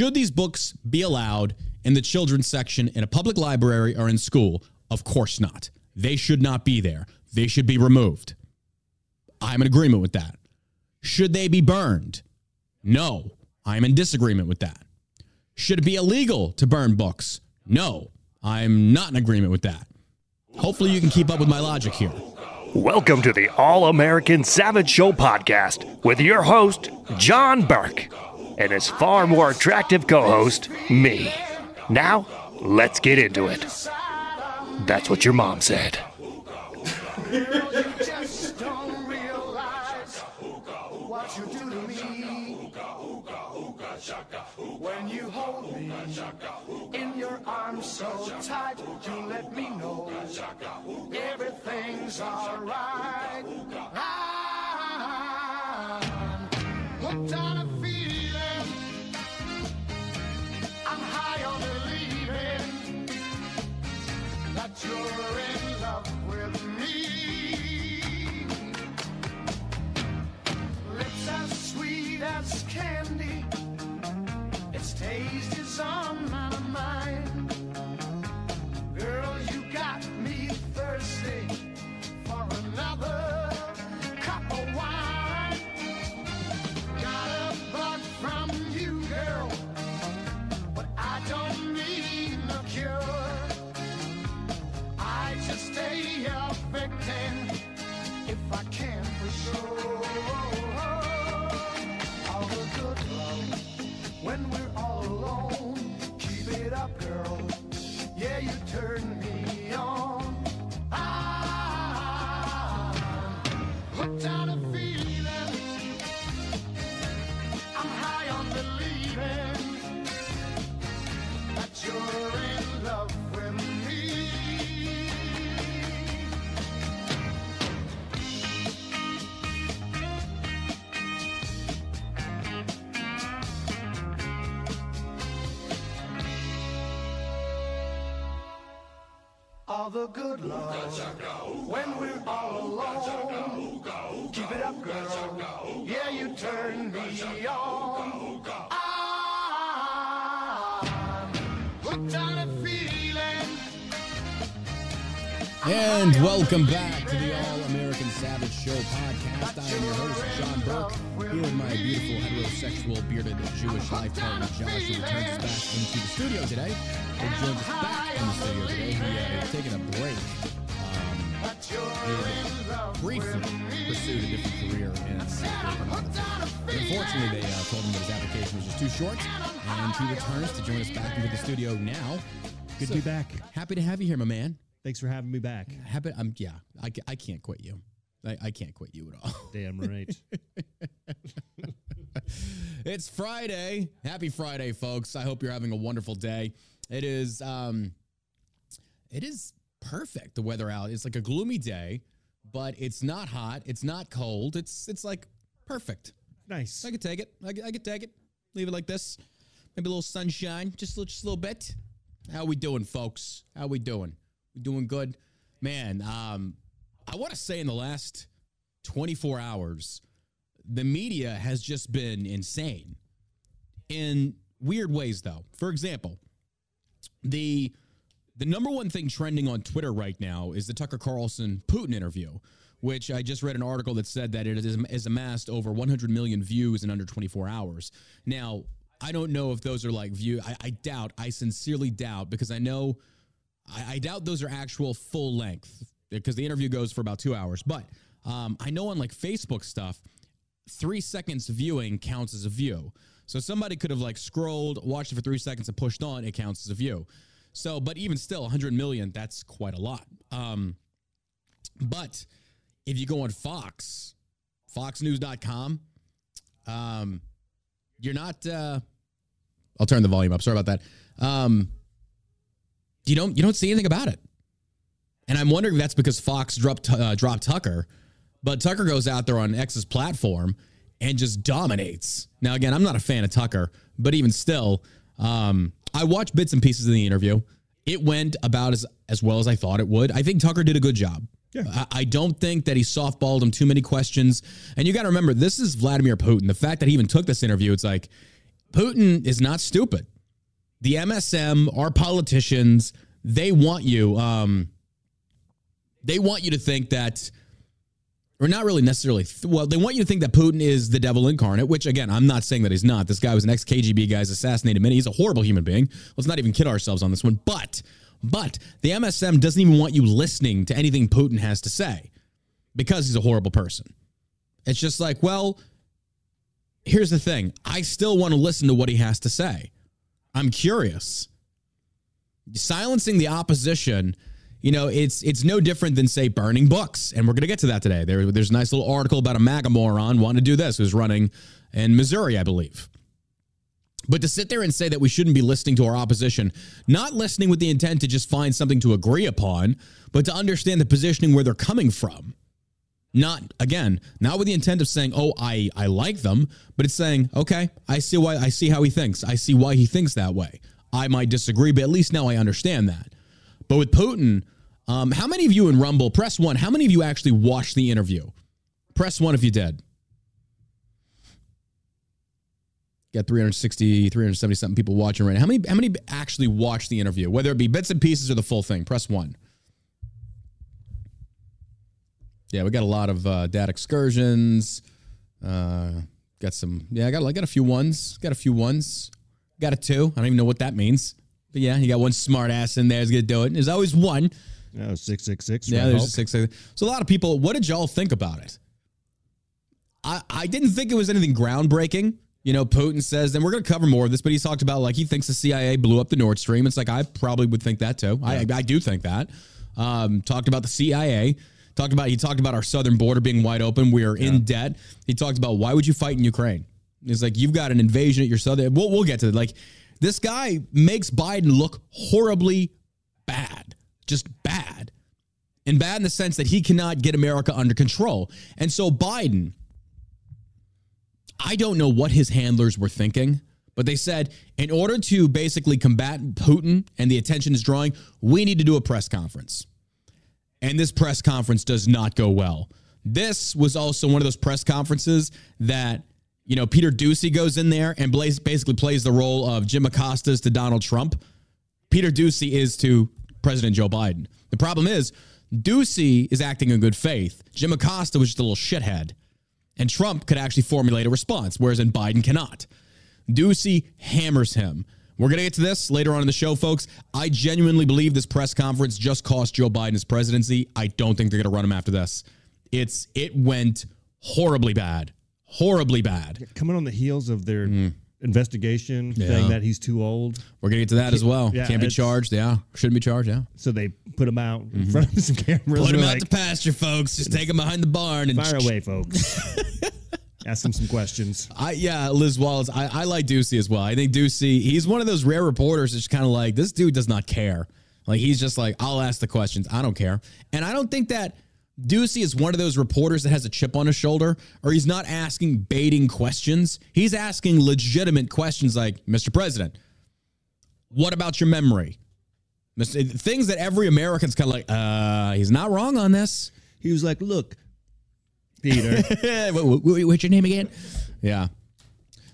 Should these books be allowed in the children's section in a public library or in school? Of course not. They should not be there. They should be removed. I'm in agreement with that. Should they be burned? No. I'm in disagreement with that. Should it be illegal to burn books? No. I'm not in agreement with that. Hopefully, you can keep up with my logic here. Welcome to the All American Savage Show podcast with your host, John Burk, and his far more attractive co host, me. Now, let's get into it. That's what your mom said. When you hold me in your arms so tight, you let me know everything's alright. I'm hooked on a that All the good love when we're all alone. Keep it up, girl. Yeah, you turn me on. Ah, I'm hooked on a feeling. And welcome back to the All American Savage Show podcast. I am your host, John Burk, here with my beautiful heterosexual bearded Jewish life partner, Josh, who returns back into the studio today. He joins us back in the studio today. He uh, taking a break. Um, briefly pursued a different career in but unfortunately, they uh, told him that his application was just too short, and he returns to join us back into the studio now. Good to be back. Happy to have you here, my man. Thanks for having me back. Happy, I'm yeah. I, I can't quit you. I, I can't quit you at all. Damn right. it's Friday. Happy Friday, folks. I hope you're having a wonderful day. It is um it is perfect the weather out. It's like a gloomy day, but it's not hot, it's not cold. It's it's like perfect. nice. I could take it. I could, I could take it. Leave it like this. Maybe a little sunshine, just a little, just a little bit. How we doing, folks? How we doing? We doing good, man. Um, I want to say in the last 24 hours, the media has just been insane in weird ways, though. For example, the the number one thing trending on Twitter right now is the Tucker Carlson Putin interview, which I just read an article that said that it is, is amassed over 100 million views in under 24 hours. Now, I don't know if those are like view. I, I doubt. I sincerely doubt because I know. I, I doubt those are actual full length because the interview goes for about two hours. But um, I know on like Facebook stuff, three seconds viewing counts as a view. So somebody could have like scrolled, watched it for three seconds, and pushed on. It counts as a view. So, but even still, 100 million, that's quite a lot. Um, but if you go on Fox, foxnews.com, um, you're not, uh, I'll turn the volume up. Sorry about that. Um, you don't, you don't see anything about it. And I'm wondering if that's because Fox dropped, uh, dropped Tucker, but Tucker goes out there on X's platform and just dominates. Now, again, I'm not a fan of Tucker, but even still, um, I watched bits and pieces of the interview. It went about as, as well as I thought it would. I think Tucker did a good job. Yeah. I, I don't think that he softballed him too many questions. And you got to remember, this is Vladimir Putin. The fact that he even took this interview, it's like Putin is not stupid. The MSM, our politicians, they want you. Um, they want you to think that, or not really necessarily. Well, they want you to think that Putin is the devil incarnate. Which, again, I'm not saying that he's not. This guy was an ex KGB guy, assassinated many. He's a horrible human being. Let's not even kid ourselves on this one. But, but the MSM doesn't even want you listening to anything Putin has to say because he's a horrible person. It's just like, well, here's the thing. I still want to listen to what he has to say. I'm curious. Silencing the opposition, you know, it's it's no different than say burning books, and we're going to get to that today. There, there's a nice little article about a MAGA moron wanting to do this, who's running in Missouri, I believe. But to sit there and say that we shouldn't be listening to our opposition, not listening with the intent to just find something to agree upon, but to understand the positioning where they're coming from. Not again, not with the intent of saying, "Oh, I I like them," but it's saying, "Okay, I see why I see how he thinks. I see why he thinks that way. I might disagree, but at least now I understand that." But with Putin, um, how many of you in Rumble press one? How many of you actually watched the interview? Press one if you did. Got 360, 370 something people watching right now. How many how many actually watched the interview? Whether it be bits and pieces or the full thing. Press one. Yeah, we got a lot of uh, data excursions. Uh, got some. Yeah, I got I got a few ones. Got a few ones. Got a two. I don't even know what that means. But yeah, you got one smart ass in there is gonna do it. There's always one. Oh, 666. Yeah, there's a six. So a lot of people. What did y'all think about it? I I didn't think it was anything groundbreaking. You know, Putin says, and we're going to cover more of this, but he's talked about like he thinks the CIA blew up the Nord Stream. It's like I probably would think that too. I I do think that. Um, talked about the CIA. Talked about he talked about our southern border being wide open. We are in debt. He talked about why would you fight in Ukraine? It's like you've got an invasion at your southern. We'll we'll get to it. Like this guy makes Biden look horribly bad, just bad, and bad in the sense that he cannot get America under control. And so Biden, I don't know what his handlers were thinking. But they said, in order to basically combat Putin and the attention is drawing, we need to do a press conference and this press conference does not go well. This was also one of those press conferences that you know Peter Doocy goes in there and basically plays the role of Jim Acosta's to Donald Trump. Peter Doocy is to President Joe Biden. The problem is Doocy is acting in good faith. Jim Acosta was just a little shithead, and Trump could actually formulate a response, whereas in Biden cannot. Doocy hammers him. We're going to get to this later on in the show, folks. I genuinely believe this press conference just cost Joe Biden his presidency. I don't think they're going to run him after this. It's it went horribly bad, horribly bad. Coming on the heels of their investigation Mm. Yeah. saying that he's too old. We're going to get to that as well. Yeah, Can't be charged. Yeah, shouldn't be charged. Yeah, So they put him out in front of some cameras. Mm-hmm. put him They're out like, to pasture, folks. Just take him behind the barn and Fire away, folks. Ask him some questions. I yeah, Liz Wallace. I, I like Doocy as well. I think Doocy, he's one of those rare reporters that's kind of like this dude does not care. Like he's just like, I'll ask the questions. I don't care. And I don't think that Doocy is one of those reporters that has a chip on his shoulder, or he's not asking baiting questions. He's asking legitimate questions like, Mr. President, what about your memory? Things that every American's kind of like, uh, he's not wrong on this. He was like, look, Peter. what, what- what- what's your name again? Yeah.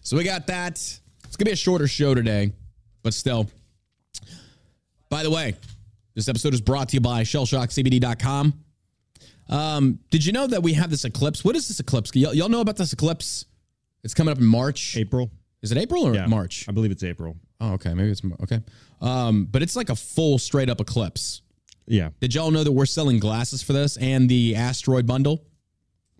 So we got that. It's gonna be a shorter show today, but still. By the way, this episode is brought to you by ShellshockCBD.com. Um, did you know that we have this eclipse? What is this eclipse? Y'all, y'all know about this eclipse? It's coming up in March. April. Is it April or Yeah. March? I believe it's April. Oh, okay. Maybe it's Mar- okay. Um, but it's like a full straight up eclipse. Yeah. Did y'all know that we're selling glasses for this and the asteroid bundle?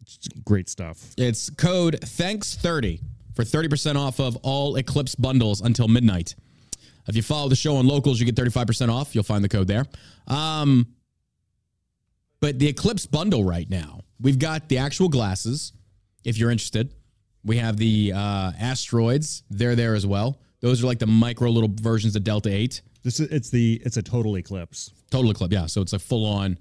It's great stuff. It's code thanks30 for 30% off of all Eclipse bundles until midnight. If you follow the show on locals, you get 35% off. You'll find the code there. Um, but the Eclipse bundle right now, we've got the actual glasses, if you're interested. We have the uh, asteroids, they're there as well. Those are like the micro little versions of Delta 8. This is it's the it's a total eclipse. Total Eclipse, yeah. So it's a full on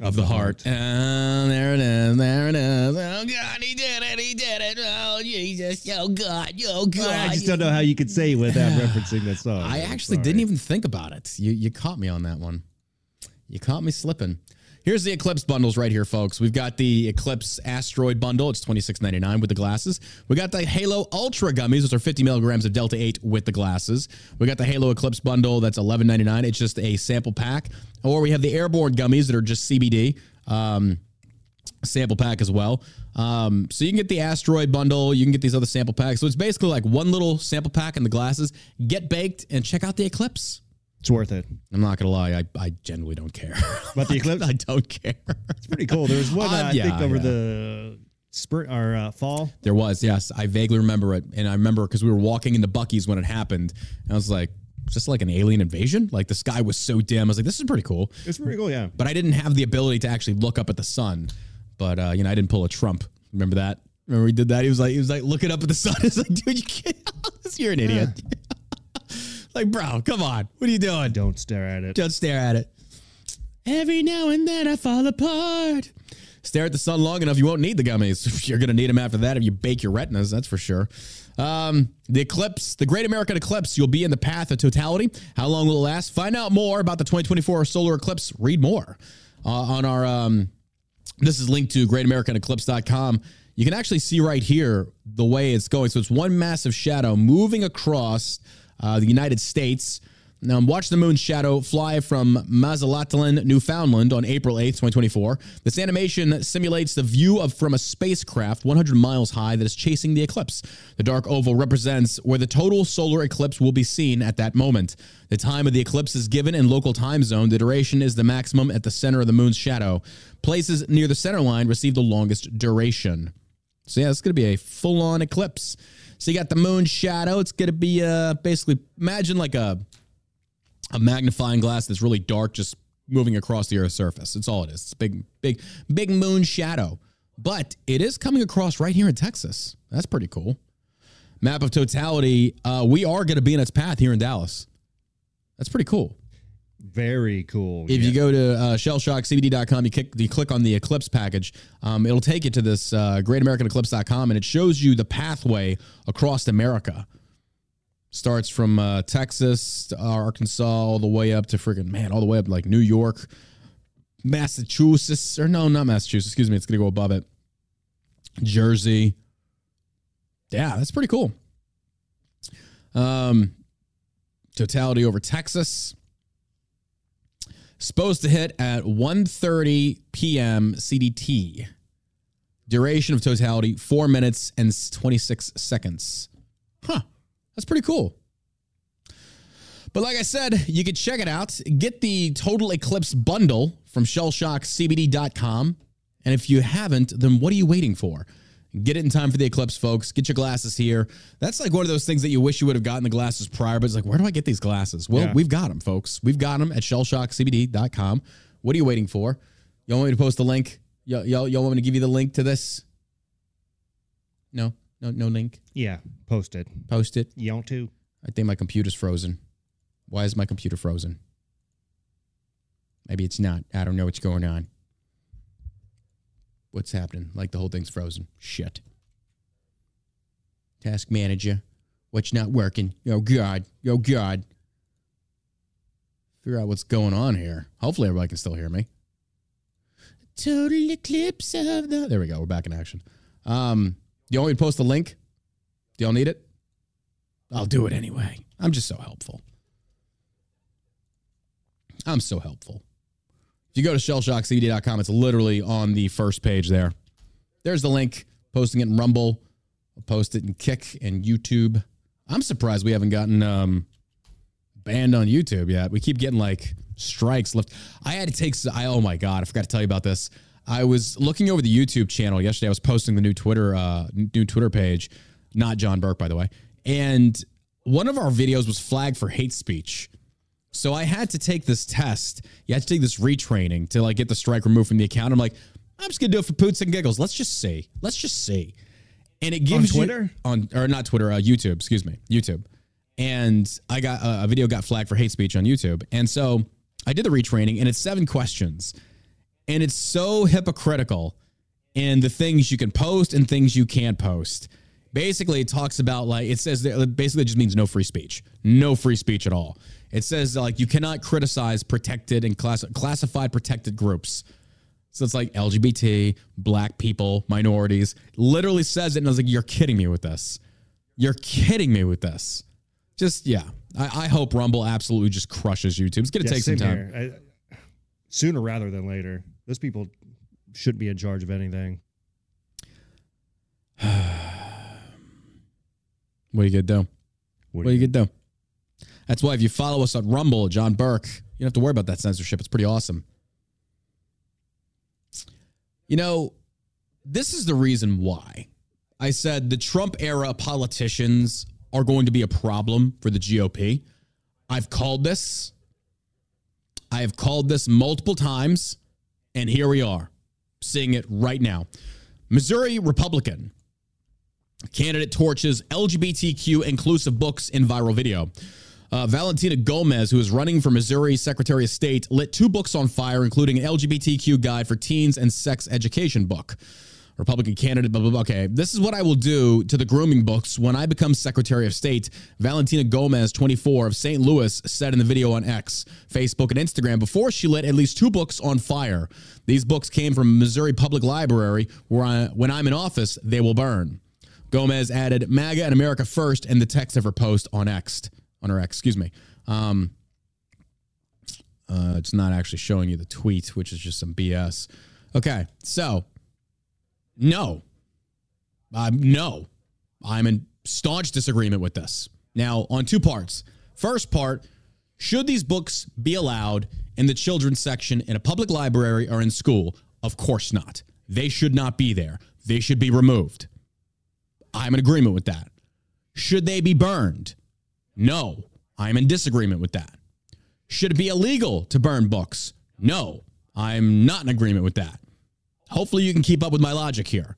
of, the, the heart. heart. And there it is. There it is. Oh God, he did it. He did it. Oh Jesus. Oh God. Oh God. I just don't know how you could say it without referencing that song. I actually didn't even think about it. You you caught me on that one. You caught me slipping. Here's the Eclipse bundles right here, folks. We've got the Eclipse Asteroid bundle. It's twenty six ninety nine with the glasses. We got the Halo Ultra gummies, which are 50 milligrams of Delta 8 with the glasses. We got the Halo Eclipse bundle. That's eleven ninety nine. It's just a sample pack. Or we have the Airborne gummies that are just CBD. Um, sample pack as well. Um, so you can get the asteroid bundle, you can get these other sample packs. So it's basically like one little sample pack in the glasses. Get baked and check out the Eclipse. It's worth it. I'm not gonna lie, I, I genuinely don't care. But the Eclipse, I don't care. it's pretty cool. There was one, uh, I yeah, think, over yeah. the spring or uh, fall. There was, yes, I vaguely remember it, and I remember because we were walking into Buc-ee's when it happened, and I was like, "Is this like an alien invasion?" Like the sky was so dim. I was like, "This is pretty cool," It's pretty cool, yeah. but I didn't have the ability to actually look up at the sun. But uh, you know, I didn't pull a Trump. Remember that? Remember he did that? He was like, he was like looking up at the sun. It's like, dude, you can't. You're an idiot. Like, bro, come on. What are you doing? Don't stare at it. Don't stare at it. Every now and then I fall apart. Stare at the sun long enough, you won't need the gummies. You're going to need them after that if you bake your retinas, that's for sure. Um, the eclipse, the Great American Eclipse, you'll be in the path of totality. How long will it last? Find out more about the 2024 solar eclipse. Read more uh, on our. Um, this is linked to greatamericaneclipse.com. You can actually see right here the way it's going. So it's one massive shadow moving across uh, the United States. Now, watch the moon's shadow fly from Mazatlan, Newfoundland on April 8th, 2024. This animation simulates the view of from a spacecraft 100 miles high that is chasing the eclipse. The dark oval represents where the total solar eclipse will be seen at that moment. The time of the eclipse is given in local time zone. The duration is the maximum at the center of the moon's shadow. Places near the center line receive the longest duration. So yeah, it's going to be a full-on eclipse. So you got the moon shadow. It's going to be uh, basically imagine like a a magnifying glass that's really dark, just moving across the Earth's surface. That's all it is. It's big, big, big moon shadow. But it is coming across right here in Texas. That's pretty cool. Map of totality. Uh, we are going to be in its path here in Dallas. That's pretty cool. Very cool. If yeah. you go to uh, shellshockcbd.com, you, click, you click on the Eclipse package, um, it'll take you to this uh, greatamericaneclipse.com and it shows you the pathway across America. Starts from uh, Texas, to Arkansas, all the way up to freaking, man, all the way up like New York, Massachusetts, or no, not Massachusetts, excuse me, it's going to go above it. Jersey. Yeah, that's pretty cool. Um, totality over Texas supposed to hit at 1.30 p.m cdt duration of totality 4 minutes and 26 seconds. Huh that's pretty cool. But like i said you can check it out. Get the total eclipse bundle from shellshockcbd.com and if you haven't then what are you waiting for Get it in time for the eclipse, folks. Get your glasses here. That's like one of those things that you wish you would have gotten the glasses prior, but it's like, where do I get these glasses? Well, Yeah. we've got them, folks. We've got them at shellshockcbd.com. What are you waiting for? Y'all want me to post the link? Y'all, y'all, y'all want me to give you the link to this? No, no, no link. yeah, post it. Post it. You want to? I think my computer's frozen. Why is my computer frozen? Maybe it's not. I don't know what's going on. What's happening? Like the whole thing's frozen. Shit. Task manager. What's not working? Oh God. Oh God. Figure out what's going on here. Hopefully everybody can still hear me. Total eclipse of the. There we go. We're back in action. Um, you want me to post the link? Do y'all need it? I'll do it anyway. I'm just so helpful. I'm so helpful. You go to shellshockcbd.com, it's literally on the first page there. There's the link. Posting it in Rumble. I'll post it in Kick and YouTube. I'm surprised we haven't gotten um, banned on YouTube yet. We keep getting like strikes left. I had to take. I oh my god, I forgot to tell you about this. I was looking over the YouTube channel yesterday. I was posting the new Twitter uh, new Twitter page, not John Burk by the way, and one of our videos was flagged for hate speech. So I had to take this test. You had to take this retraining to like get the strike removed from the account. I'm like, I'm just gonna do it for poots and giggles. Let's just see. Let's just see. And it gives you- Twitter? on or not Twitter, uh, YouTube. Excuse me, YouTube. And I got uh, a video got flagged for hate speech on YouTube, and so I did the retraining, and it's seven questions, and it's so hypocritical in the things you can post and things you can't post. Basically, it talks about like it says that it basically just means no free speech, no free speech at all. It says like you cannot criticize protected and class, classified protected groups. So it's like LGBT, black people, minorities. Literally says it, and I was like, "You're kidding me with this. You're kidding me with this." Just yeah. I, I hope Rumble absolutely just crushes YouTube. It's gonna Yeah, take some time. I, sooner rather than later. Those people shouldn't be in charge of anything. What are you gonna do? What What are you gonna do? That's why if you follow us on Rumble, John Burk, you don't have to worry about that censorship. It's pretty awesome. You know, this is the reason why I said the Trump era politicians are going to be a problem for the GOP. I've called this. I have called this multiple times, and here we are, seeing it right now. Missouri Republican candidate torches LGBTQ inclusive books in viral video. Uh, Valentina Gomez, who is running for Missouri Secretary of State, lit two books on fire, including an LGBTQ guide for teens and sex education book. Republican candidate, blah, blah, blah. Okay, this is what I will do to the grooming books when I become Secretary of State. Valentina Gomez, 24, of St. Louis, said in the video on X, Facebook, and Instagram before she lit at least two books on fire. These books came from Missouri Public Library, where I, when I'm in office, they will burn. Gomez added MAGA and America first in the text of her post on X, on her excuse me. Um, uh, it's not actually showing you the tweet, which is just some BS. Okay, so no, um, no, I'm in staunch disagreement with this. Now, on two parts. First part, should these books be allowed in the children's section in a public library or in school? Of course not. They should not be there. They should be removed. I'm in agreement with that. Should they be burned? No, I'm in disagreement with that. Should it be illegal to burn books? No, I'm not in agreement with that. Hopefully, you can keep up with my logic here.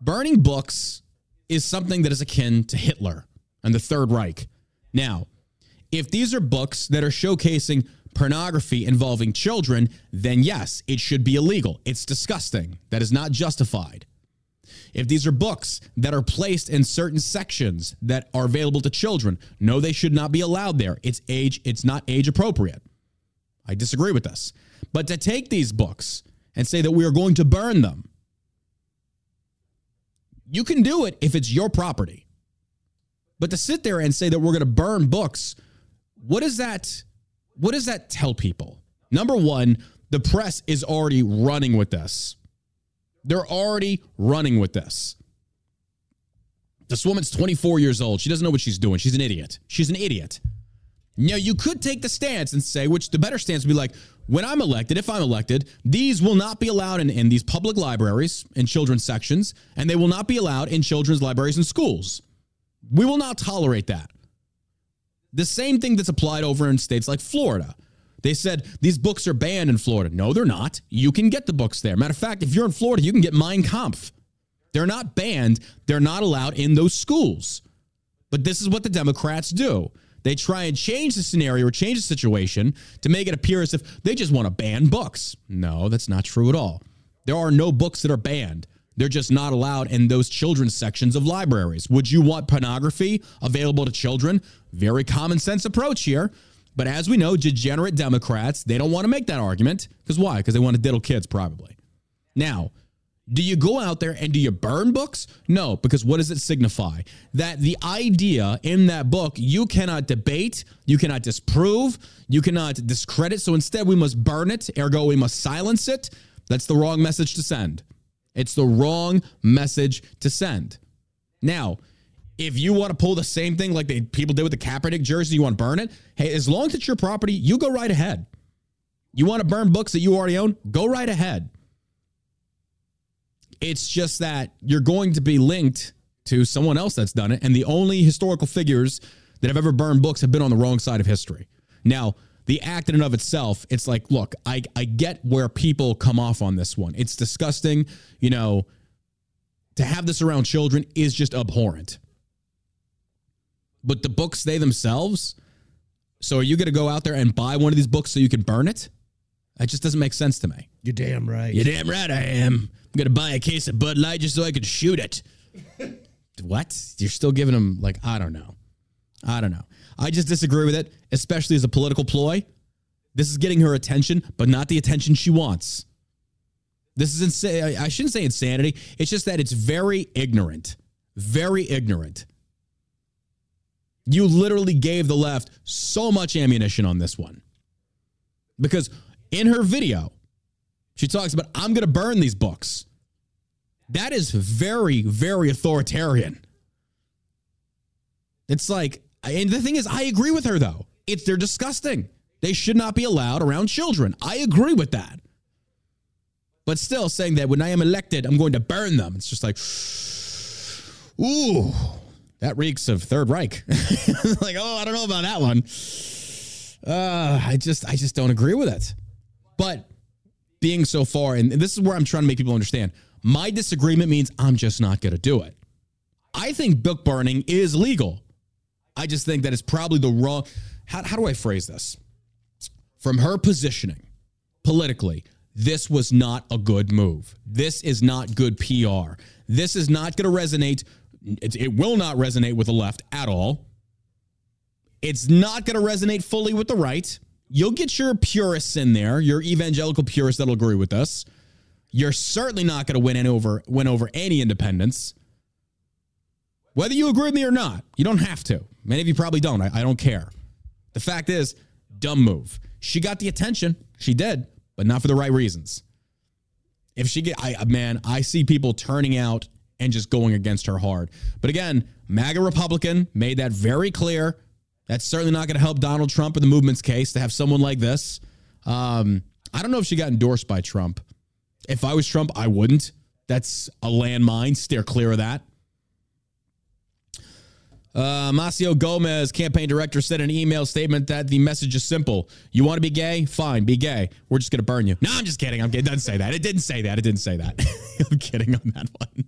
Burning books is something that is akin to Hitler and the Third Reich. Now, if these are books that are showcasing pornography involving children, then yes, it should be illegal. It's disgusting. That is not justified. If these are books that are placed in certain sections that are available to children, no, they should not be allowed there. It's age, it's not age appropriate. I disagree with this. But to take these books and say that we are going to burn them, you can do it if it's your property. But to sit there and say that we're going to burn books, what does that what does that tell people? Number 1, the press is already running with this. They're already running with this. This woman's 24 years old. She doesn't know what she's doing. She's an idiot. She's an idiot. Now, you could take the stance and say, which the better stance would be like, when I'm elected, if I'm elected, these will not be allowed in, in these public libraries in children's sections, and they will not be allowed in children's libraries and schools. We will not tolerate that. The same thing that's applied over in states like Florida. They said these books are banned in Florida. No, they're not. You can get the books there. Matter of fact, if you're in Florida, you can get Mein Kampf. They're not banned, they're not allowed in those schools. But this is what the Democrats do. They try and change the scenario or change the situation to make it appear as if they just want to ban books. No, that's not true at all. There are no books that are banned. They're just not allowed in those children's sections of libraries. Would you want pornography available to children? Very common sense approach here. But as we know, degenerate Democrats, they don't want to make that argument. Because why? Because they want to diddle kids, probably. Now, do you go out there and do you burn books? No, because what does it signify? That the idea in that book you cannot debate, you cannot disprove, you cannot discredit. So instead, we must burn it, ergo, we must silence it. That's the wrong message to send. It's the wrong message to send. Now, if you want to pull the same thing like the people did with the Kaepernick jersey, you want to burn it. Hey, as long as it's your property, you go right ahead. You want to burn books that you already own? Go right ahead. It's just that you're going to be linked to someone else that's done it. And the only historical figures that have ever burned books have been on the wrong side of history. Now, the act in and of itself, it's like, look, I, I get where people come off on this one. It's disgusting. You know, to have this around children is just abhorrent. But the books, they themselves, so are you going to go out there and buy one of these books so you can burn it? That just doesn't make sense to me. You're damn right. You're damn right I am. I'm gonna buy a case of Bud Light just so I can shoot it. what? You're still giving them like I don't know. I don't know. I just disagree with it, especially as a political ploy. This is getting her attention, but not the attention she wants. This is insane. I shouldn't say insanity. It's just that it's very ignorant. Very ignorant. You literally gave the left so much ammunition on this one. Because in her video, she talks about, I'm going to burn these books. That is very, very authoritarian. It's like, and the thing is, I agree with her though. It's they're disgusting. They should not be allowed around children. I agree with that. But still saying that when I am elected, I'm going to burn them. It's just like, ooh, that reeks of Third Reich. like, oh, I don't know about that one. Uh, I just, I just don't agree with it. But being so far, and this is where I'm trying to make people understand. My disagreement means I'm just not going to do it. I think book burning is legal. I just think that it's probably the wrong. How, how do I phrase this? From her positioning politically, this was not a good move. This is not good PR. This is not going to resonate. It, it will not resonate with the left at all. It's not going to resonate fully with the right. You'll get your purists in there, your evangelical purists that'll agree with us. You're certainly not going to win over win over any independents. Whether you agree with me or not, you don't have to. Many of you probably don't. I, I don't care. The fact is, dumb move. She got the attention. She did, but not for the right reasons. If she get, I man, I see people turning out and just going against her hard. But again, MAGA Republican made that very clear. That's certainly not going to help Donald Trump in the movement's case to have someone like this. Um, I don't know if she got endorsed by Trump. If I was Trump, I wouldn't. That's a landmine. Steer clear of that. Uh, Gomez, campaign director, said in an email statement that the message is simple. You want to be gay? Fine, be gay. We're just going to burn you. No, I'm just kidding. I'm kidding. It doesn't say that. It didn't say that. It didn't say that. I'm kidding on that one.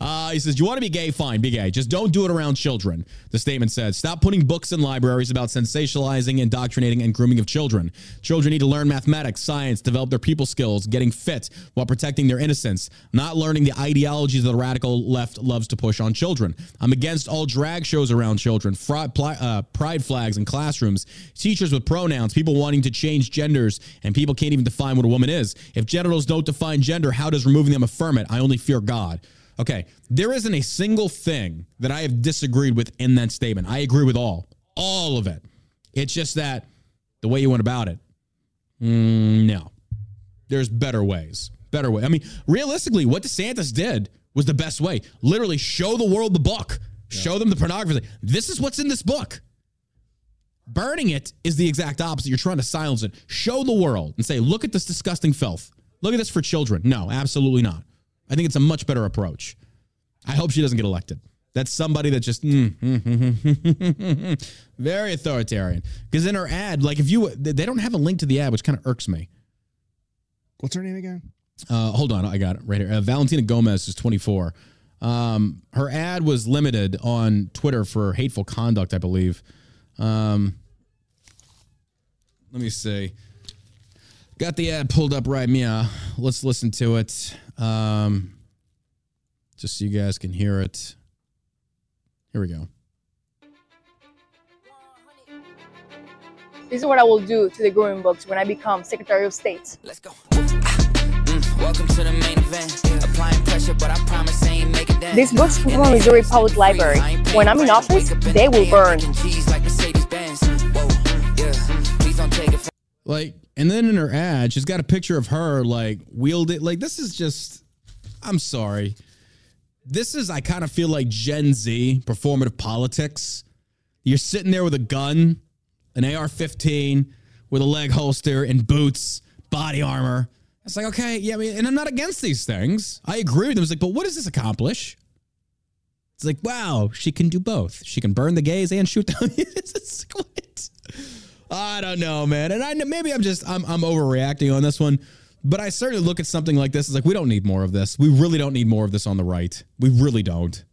Uh, he says, You want to be gay? Fine, be gay. Just don't do it around children. The statement said, Stop putting books in libraries about sensationalizing, indoctrinating, and grooming of children. Children need to learn mathematics, science, develop their people skills, getting fit while protecting their innocence, not learning the ideologies that the radical left loves to push on children. I'm against all drag shows around children, pli- uh, pride flags in classrooms, teachers with pronouns, people wanting to change genders, and people can't even define what a woman is. If genitals don't define gender, how does removing them affirm it? I only fear God. Okay, there isn't a single thing that I have disagreed with in that statement. I agree with all, all of it. It's just that the way you went about it, mm, no. There's better ways. Better way. I mean, realistically, what DeSantis did was the best way. Literally, show the world the book. Show them the pornography. This is what's in this book. Burning it is the exact opposite. You're trying to silence it. Show the world and say, look at this disgusting filth. Look at this for children. No, absolutely not. I think it's a much better approach. I hope she doesn't get elected. That's somebody that just mm, mm, mm, mm, very authoritarian. Because in her ad, like if you they don't have a link to the ad, which kind of irks me. What's her name again? Uh, hold on, I got it right here. Uh, Valentina Gomez is 24. Um, her ad was limited on Twitter for hateful conduct, I believe. Um, let me see. Got the ad pulled up right now. Let's listen to it. Um, just so you guys can hear it. Here we go. This is what I will do to the growing books when I become Secretary of State. Let's go. Mm, welcome to the main event. Applying pressure, but I promise I ain't make it down. These books come from Missouri Public Library. When I'm in office, they will burn. Like, and then in her ad, she's got a picture of her like wielding. Like, this is just. I'm sorry. This is. I kind of feel like Gen Z performative politics. You're sitting there with a gun, an AR-15, with a leg holster and boots, body armor. It's like, okay, yeah, I mean, and I'm not against these things. I agree with them. It's like, but what does this accomplish? It's like, wow, she can do both. She can burn the gays and shoot them. It's like? I don't know, man. And I maybe I'm just I'm I'm overreacting on this one, but I certainly look at something like this. It's like we don't need more of this. We really don't need more of this on the right. We really don't.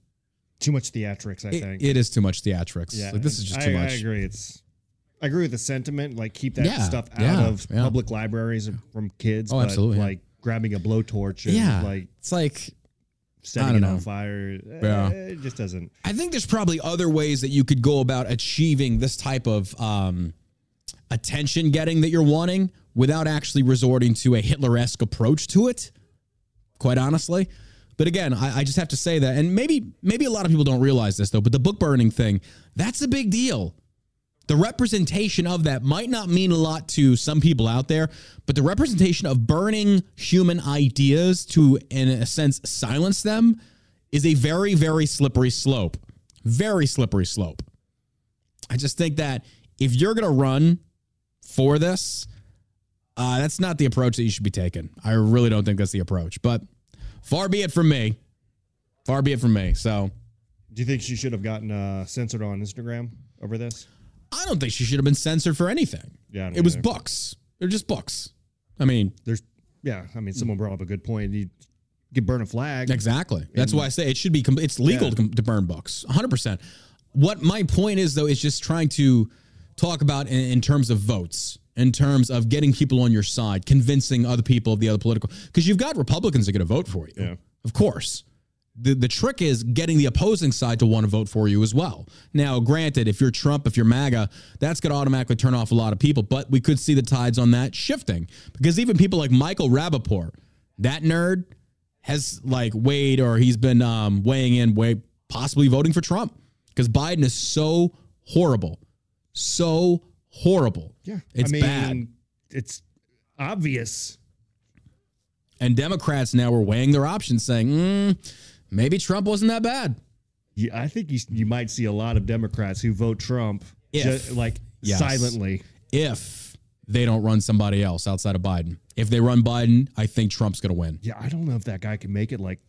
Too much theatrics, I It- think. it is too much theatrics. yeah, Like, this is just I, too much. I agree. It's. I agree with the sentiment. Like keep that Yeah, stuff out yeah, of yeah. public libraries from kids. Oh, but, absolutely. Like grabbing a blowtorch and Yeah, like it's like setting it on fire. eh, Yeah. It just doesn't. I think there's probably other ways that you could go about achieving this type of um, attention getting that you're wanting without actually resorting to a Hitler esque approach to it. quite honestly. But again, I, I just have to say that, and maybe maybe a lot of people don't realize this though. But the book burning thing, that's a big deal. The representation of that might not mean a lot to some people out there, but the representation of burning human ideas to, in a sense, silence them is a very, very slippery slope. Very slippery slope. I just think that if you're going to run for this, uh, that's not the approach that you should be taking. I really don't think that's the approach. But far be it from me. Far be it from me. So Do you think she should have gotten uh, censored on Instagram over this? I don't think she should have been censored for anything. Yeah, it was books. They're just books. I mean, There's, yeah. I mean, someone brought up a good point. You could burn a flag. exactly. That's why I say it should be. It's legal Yeah. to, to burn books. 100. percent What my point is though is just trying to talk about in, in terms of votes, in terms of getting people on your side, convincing other people of the other political. Because you've got Republicans that are going to vote for you. Yeah. Of course. The, the trick is getting the opposing side to want to vote for you as well. Now, granted, if you're Trump, if you're MAGA, that's going to automatically turn off a lot of people, but we could see the tides on that shifting because even people like Michael Rapaport, that nerd, has like weighed or he's been um, weighing in, way possibly voting for Trump because Biden is so horrible, so horrible. Yeah. it's I mean, bad. It's obvious. And Democrats now are weighing their options, saying, mm, maybe Trump wasn't that bad. Yeah, I think you, you might see a lot of Democrats who vote Trump, If. ju- like Yes. silently. if they don't run somebody else outside of Biden. If they run Biden, I think Trump's going to win. Yeah, I don't know if that guy can make it like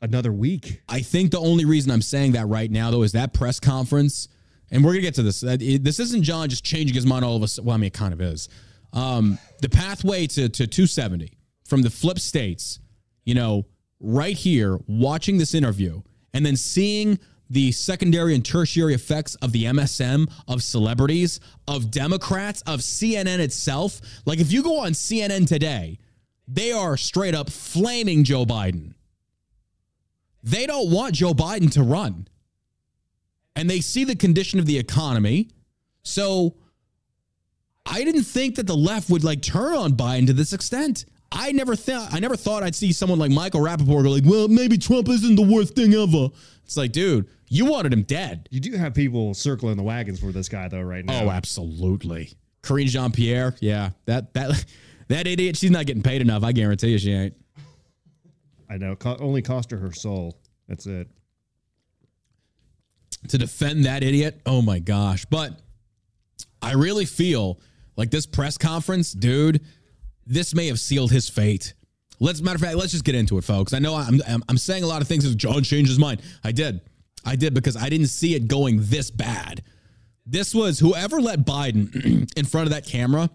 another week. I think the only reason I'm saying that right now, though, is that press conference, and we're to get to this. This isn't John just changing his mind all of a sudden. Well, I mean, it kind of is. Um, the pathway to, to 270 from the flip states, you know, right here, watching this interview and then seeing the secondary and tertiary effects of the MSM, of celebrities, of Democrats, of CNN itself. Like, if you go on CNN today, they are straight up flaming Joe Biden. They don't want Joe Biden to run. And they see the condition of the economy. So I didn't think that the left would like turn on Biden to this extent. I never thought I never thought I'd see someone like Michael Rapaport go like, well, maybe Trump isn't the worst thing ever. It's like, dude, you wanted him dead. You do have people circling the wagons for this guy though right now. Oh, absolutely. Karine Jean Pierre, yeah, that that that idiot, she's not getting paid enough. I guarantee you, she ain't. I know. Co- only cost her her soul. That's it. To defend that idiot. Oh my gosh. But I really feel like this press conference, dude, this may have sealed his fate. Let's matter of fact, let's just get into it, folks. I know I'm I'm, I'm saying a lot of things as John changed his mind. I did. I did because I didn't see it going this bad. This was whoever let Biden in front of that camera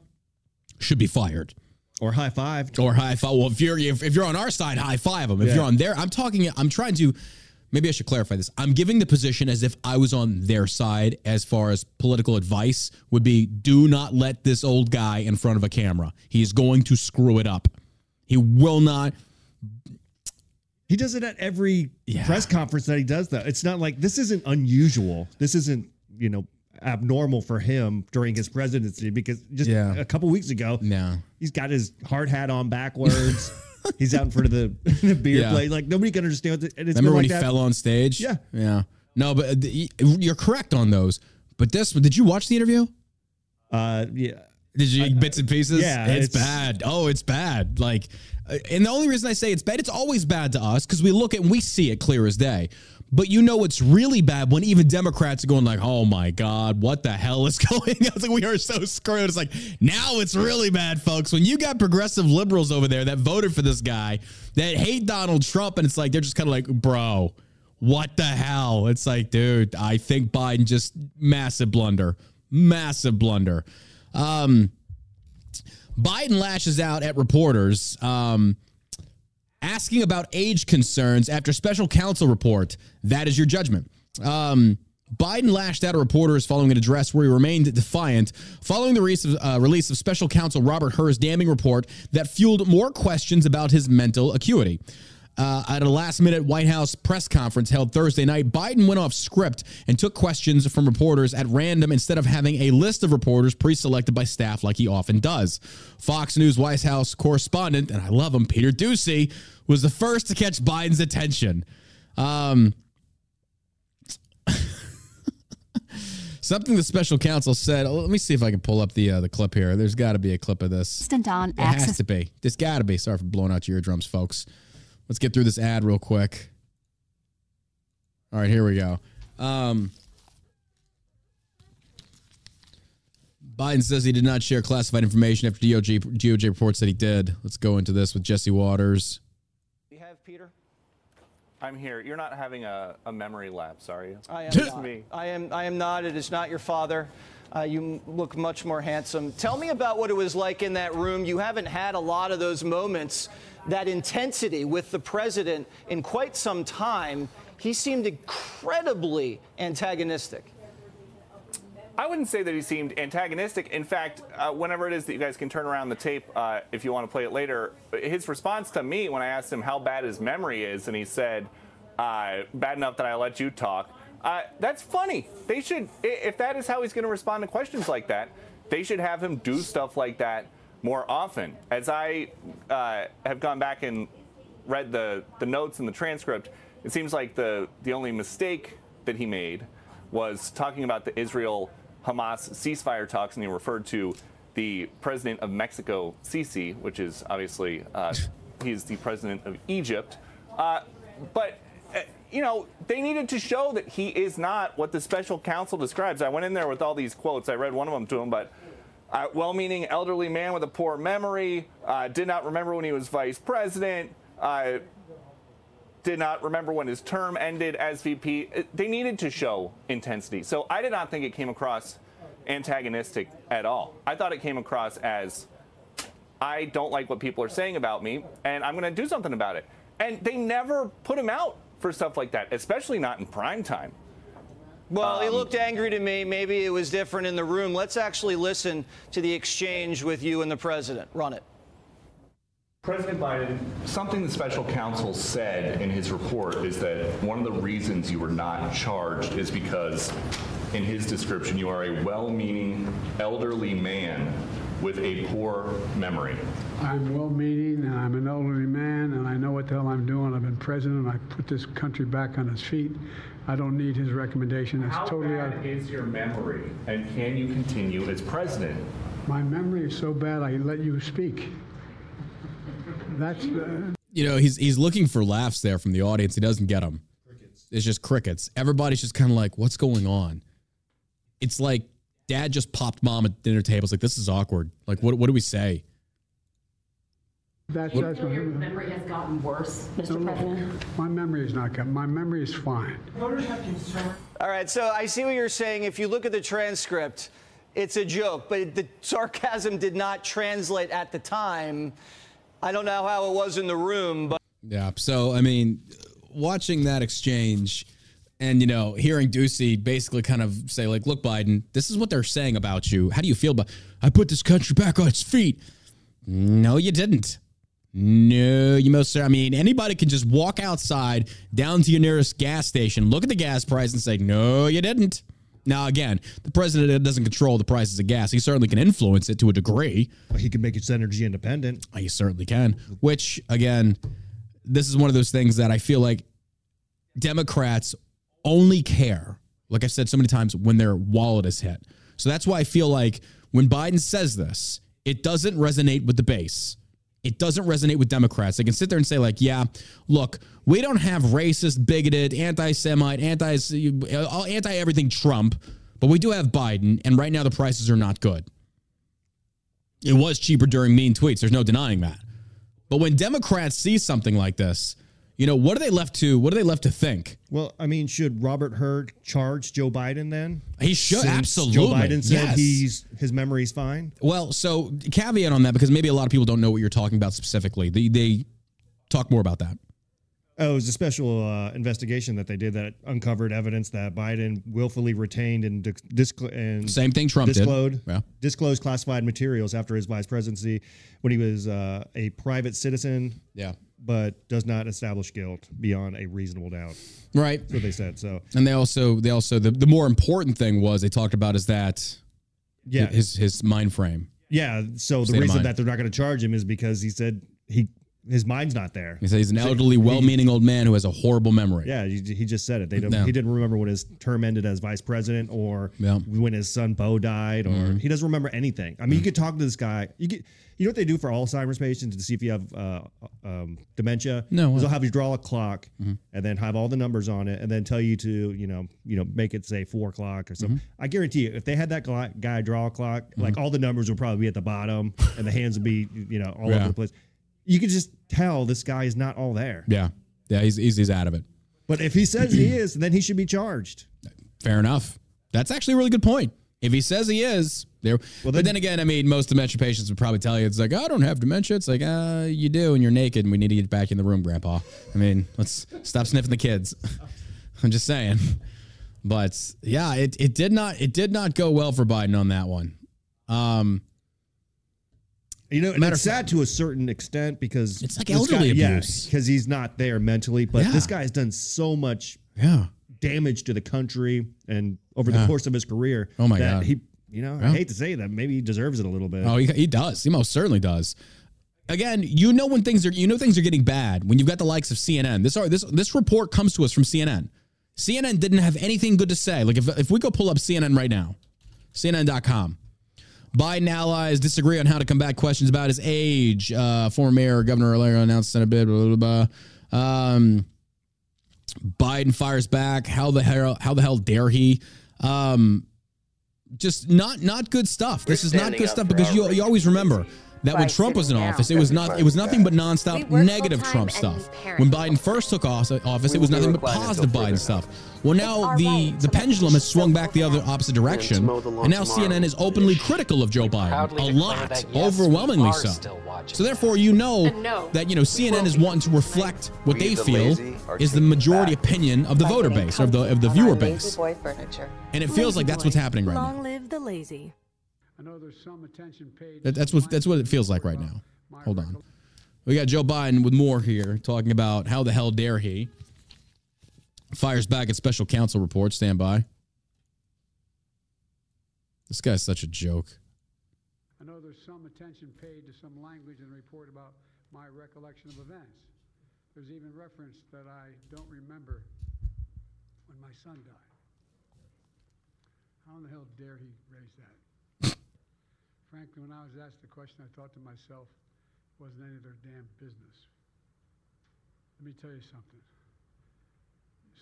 should be fired Or high five. or high five. Well, if you're if, if you're on our side, high five them. If Yeah. you're on there, I'm talking. I'm trying to. Maybe I should clarify this. I'm giving the position as if I was on their side as far as political advice would be. Do not let this old guy in front of a camera. He is going to screw it up. He will not. He does it at every Yeah. press conference that he does though. It's not like this isn't unusual. This isn't, you know, abnormal for him during his presidency because just Yeah. a couple weeks ago, No. he's got his hard hat on backwards. he's out in front of the, the beer Yeah. plate. Like nobody can understand what the, and it's Remember when like he that. fell on stage? Yeah. Yeah. No, but uh, the- you're correct on those. But this, did you watch the interview? Uh, yeah. Did you bits and pieces? yeah, it's, it's- bad. Oh, it's bad. Like, uh, and the only reason I say it's bad, it's always bad to us because we look at and we see it clear as day. But you know it's really bad when even Democrats are going like, "Oh my God, what the hell is going?" on? Like we are so screwed. It's like now it's really bad, folks. When you got progressive liberals over there that voted for this guy that hate Donald Trump, and it's like they're just kind of like, "Bro, what the hell?" It's like, dude, I think Biden just massive blunder, massive blunder. Um, Biden lashes out at reporters um, asking about age concerns after special counsel report. That is your judgment. Um, Biden lashed out at reporters following an address where he remained defiant following the release of, uh, release of special counsel Robert Hur's damning report that fueled more questions about his mental acuity. Uh, at a last minute White House press conference held Thursday night, Biden went off script and took questions from reporters at random instead of having a list of reporters pre selected by staff like he often does. Fox News White House correspondent, and I love him, Peter Doocy, was the first to catch Biden's attention. Um, something the special counsel said. let me see if I can pull up the uh, the clip here. There's got to be a clip of this. Instant on It has to be. There's got to be. Sorry for blowing out your eardrums, folks. Let's get through this ad real quick. All right, here we go. Um, Biden says he did not share classified information after DOJ, DOJ reports that he did. Let's go into this with Jesse Watters. You have Peter? I'm here. You're not having a, a memory lapse, are you? I am not. me. I am. I am not. It is not your father. Uh, you look much more handsome. Tell me about what it was like in that room. You haven't had a lot of those moments, that intensity with the president in quite some time. He seemed incredibly antagonistic. I wouldn't say that he seemed antagonistic. In fact, uh, whenever it is that you guys can turn around the tape, uh, if you want to play it later, his response to me when I asked him how bad his memory is, and he said, uh, "Bad enough that I let you talk." Uh, that's funny. They should, if that is how he's going to respond to questions like that, they should have him do stuff like that more often. As I uh, have gone back and read the, the notes and the transcript, it seems like the, the only mistake that he made was talking about the Israel Hamas ceasefire talks, and he referred to the president of Mexico, Sisi, which is obviously uh, he's the president of Egypt. Uh, but uh, you know, they needed to show that he is not what the special counsel describes. I went in there with all these quotes. I read one of them to him, but uh, well-meaning elderly man with a poor memory, uh, did not remember when he was vice president, uh, did not remember when his term ended as VP. Uh, They needed to show intensity. So I did not think it came across antagonistic at all. I thought it came across as I don't like what people are saying about me, and I'm going to do something about it. And they never put him out for stuff like that, especially not in prime time. Well, he Um, looked angry to me. Maybe it was different in the room. Let's actually listen to the exchange with you and the president. Run it. President Biden, something the special counsel said in his report is that one of the reasons you were not charged is because, in his description, you are a well meaning elderly man with a poor memory. I'm well-meaning, and I'm an elderly man, and I know what the hell I'm doing. I've been president. I put this country back on its feet. I don't need his recommendation. It's How totally out. bad is your memory, and can you continue as president? My memory is so bad. I let you speak. That's. Uh, You know, he's he's looking for laughs there from the audience. He doesn't get them. It's just crickets. Everybody's just kind of like, "What's going on?" It's like dad just popped mom at dinner tables. Like this is awkward. Like what what do we say? that's What- that's my memory has gotten worse, Mr. Oh, no, President. My memory is not good. My memory is fine. All right, so I see what you're saying. If you look at the transcript, it's a joke, but the sarcasm did not translate at the time. I don't know how it was in the room, but. Yeah. So I mean, watching that exchange, and you know, hearing Doocy basically kind of say like, "Look, Biden, this is what they're saying about you. How do you feel about? I put this country back on its feet. No, you didn't. No, you most. I mean, anybody can just walk outside down to your nearest gas station, look at the gas price, and say, "No, you didn't." Now, again, the president doesn't control the prices of gas. He certainly can influence it to a degree. He can make its energy independent. He certainly can. Which, again, this is one of those things that I feel like Democrats only care, like I've said so many times, when their wallet is hit. So that's why I feel like when Biden says this, it doesn't resonate with the base. It doesn't resonate with Democrats. They can sit there and say, like, yeah, look, we don't have racist, bigoted, anti Semite, anti anti everything Trump, but we do have Biden, and right now the prices are not good. It was cheaper during mean tweets. There's no denying that. But when Democrats see something like this, you know, what are they left to what are they left to think? Well, I mean, should Robert Hur charge Joe Biden then? He should Since absolutely. Joe Biden said yes. he's his memory's fine. Well, so caveat on that because maybe a lot of people don't know what you're talking about specifically. They they talk more about that. Oh, it was a special uh, investigation that they did that uncovered evidence that Biden willfully retained and, dis- and Same thing Trump did. disclosed, Yeah. disclosed classified materials after his vice presidency when he was uh, a private citizen. Yeah. But does not establish guilt beyond a reasonable doubt. Right. That's what they said. So And they also they also the, the more important thing was they talked about is that Yeah. his his mind frame. yeah, so State the reason that they're not going to charge him is because he said he his mind's not there. He said he's an elderly, well-meaning old man who has a horrible memory. Yeah, he, he just said it. They don't, No. He didn't remember when his term ended as vice president or Yeah. when his son Bo died, or Mhm. he doesn't remember anything. I mean, you could talk to this guy. You get, you know what they do for Alzheimer's patients to see if you have uh, um, dementia? No, what? they'll have you draw a clock and then have all the numbers on it, and then tell you to you know you know make it say four o'clock or something. I guarantee you, if they had that guy draw a clock, like all the numbers would probably be at the bottom, and the hands would be you know all Yeah. over the place. You could just tell this guy is not all there. Yeah. Yeah, he's he's, he's out of it. But if he says he is, then he should be charged. Fair enough. That's actually a really good point. If he says he is, there. but then again, I mean, most dementia patients would probably tell you it's like, I don't have dementia. It's like, uh, you do, and you're naked, and we need to get back in the room, Grandpa. I mean, let's stop sniffing the kids. I'm just saying. But yeah, it, it did not it did not go well for Biden on that one. Um, You know, and it's sad to a certain extent because It's like elderly guy, abuse. because he's not there mentally. But Yeah. this guy has done so much yeah. Damage to the country and over Yeah. the course of his career. Oh my that God. He, you know, Yeah. I hate to say that, maybe he deserves it a little bit. Oh, he, he does. He most certainly does. Again, you know when things are you know things are getting bad when you've got the likes of CNN. This are this this report comes to us from CNN. CNN didn't have anything good to say. Like if if we go pull up CNN right now, CNN.com. Biden allies disagree on how to combat questions about his age. Uh, former mayor Governor Alario announced Senate bid. Blah, blah, blah. Um, Biden fires back. How the hell? How the hell dare he? Um, just not not good stuff. This is not good stuff because you you always remember that when Trump was in down. office, it was not it was nothing but nonstop work negative Trump stuff. When Biden first took office, We it was nothing but positive Biden stuff. Well, now the right the pendulum has swung back the other opposite direction, mow the lawn and now. CNN is openly critical of Joe Biden a lot, yes, overwhelmingly so. So therefore, you know no, that you know CNN is wanting to reflect what they the feel is the majority back opinion of the voter base or of the of the viewer base. lazy boy furniture. And it feels like that's what's happening right now. Long live the lazy. That, that's what that's what it feels like right now. Hold on. We got Joe Biden with more here talking about how the hell dare he fires back at special counsel report. Stand by. This guy's such a joke. I know there's some attention paid to some language in the report about my recollection of events. There's even reference that I don't remember when my son died. How in the hell dare he? Frankly, when I was asked the question, I thought to myself, wasn't any of their damn business. Let me tell you something.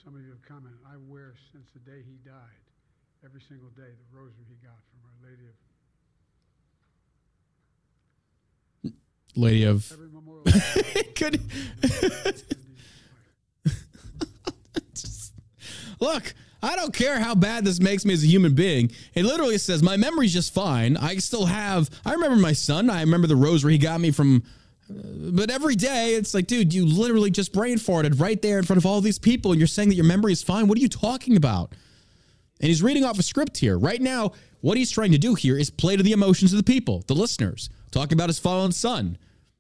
Some of you have commented, I wear since the day he died, every single day, the rosary he got from Our Lady of Lady of every memorial. Could Look, I don't care how bad this makes me as a human being. It literally says my memory's just fine. I still have. I remember my son. I remember the rosary he got me from. uh, But every day, it's like, dude, you literally just brain farted right there in front of all these people, and you're saying that your memory is fine. What are you talking about? And he's reading off a script here. Right now, what he's trying to do here is play to the emotions of the people, the listeners, talking about his fallen son.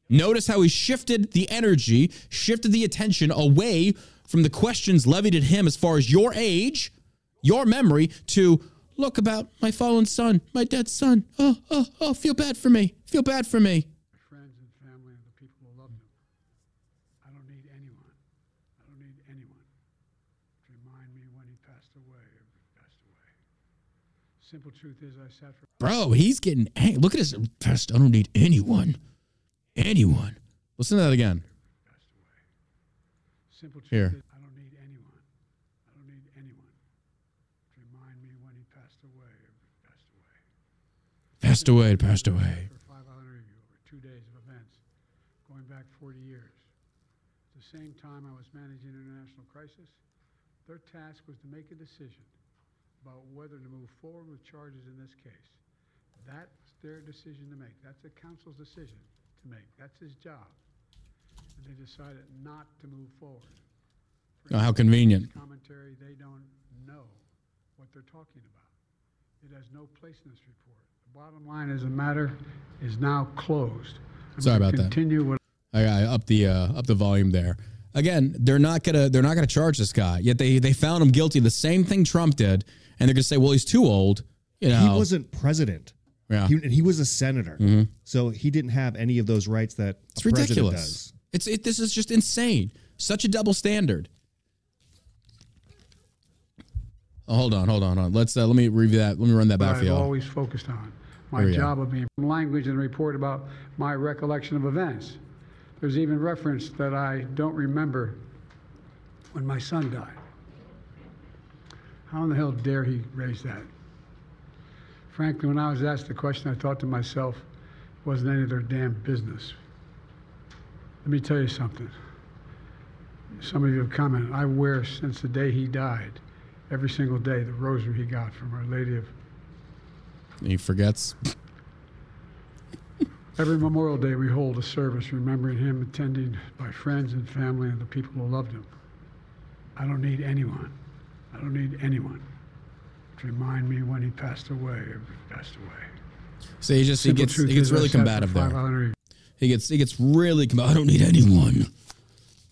Notice how he shifted the energy, shifted the attention away from the questions levied at him as far as your age, your memory, to look about my fallen son, my dead son. Oh, oh, oh, feel bad for me. Feel bad for me. friends and family and the people who love him. I don't need anyone. I don't need anyone to remind me when he passed away or passed away. Simple truth is, I sat for. Bro, he's getting angry. look at his. I don't need anyone. Anyone. Listen to that again. Simple truth Here. is, I don't need anyone. I don't need anyone to remind me when he passed away or passed away. Passed away, passed away. For 500 of you over two days of events going back 40 years. At the same time I was managing international crisis, their task was to make a decision about whether to move forward with charges in this case. That's their decision to make. That's the counsel's decision to make. That's his job. And they decided not to move forward. For Oh, how convenient. Commentary, they don't know what they're talking about. It has no place in this report. The bottom line is the matter is now closed. I'm Sorry gonna about that. Continue with I, I up the uh, up the volume there. Again, they're not gonna they're not gonna charge this guy. Yet they they found him guilty of the same thing Trump did, and they're gonna say, well, he's too old. You know, he wasn't president. Yeah. He, and he was a senator. Mhm. So he didn't have any of those rights that It's a president ridiculous. does. It's it. This is just insane. Such a double standard. Oh, hold on, hold on, hold on. Let's uh, let me review that. Let me run that back that for you. I've always focused on. My Here we go. job of being language and report about my recollection of events. There's even reference that I don't remember when my son died. How in the hell dare he raise that? Frankly, when I was asked the question, I thought to myself, it wasn't any of their damn business. Let me tell you something. Some of you have commented. I wear since the day he died, every single day, the rosary he got from Our Lady of He forgets. Every Memorial Day, we hold a service remembering him, attending by friends and family and the people who loved him. I don't need anyone. I don't need anyone to remind me when he passed away or passed away. So he just he gets he gets really combative there. 500 He gets he gets really. I don't need anyone.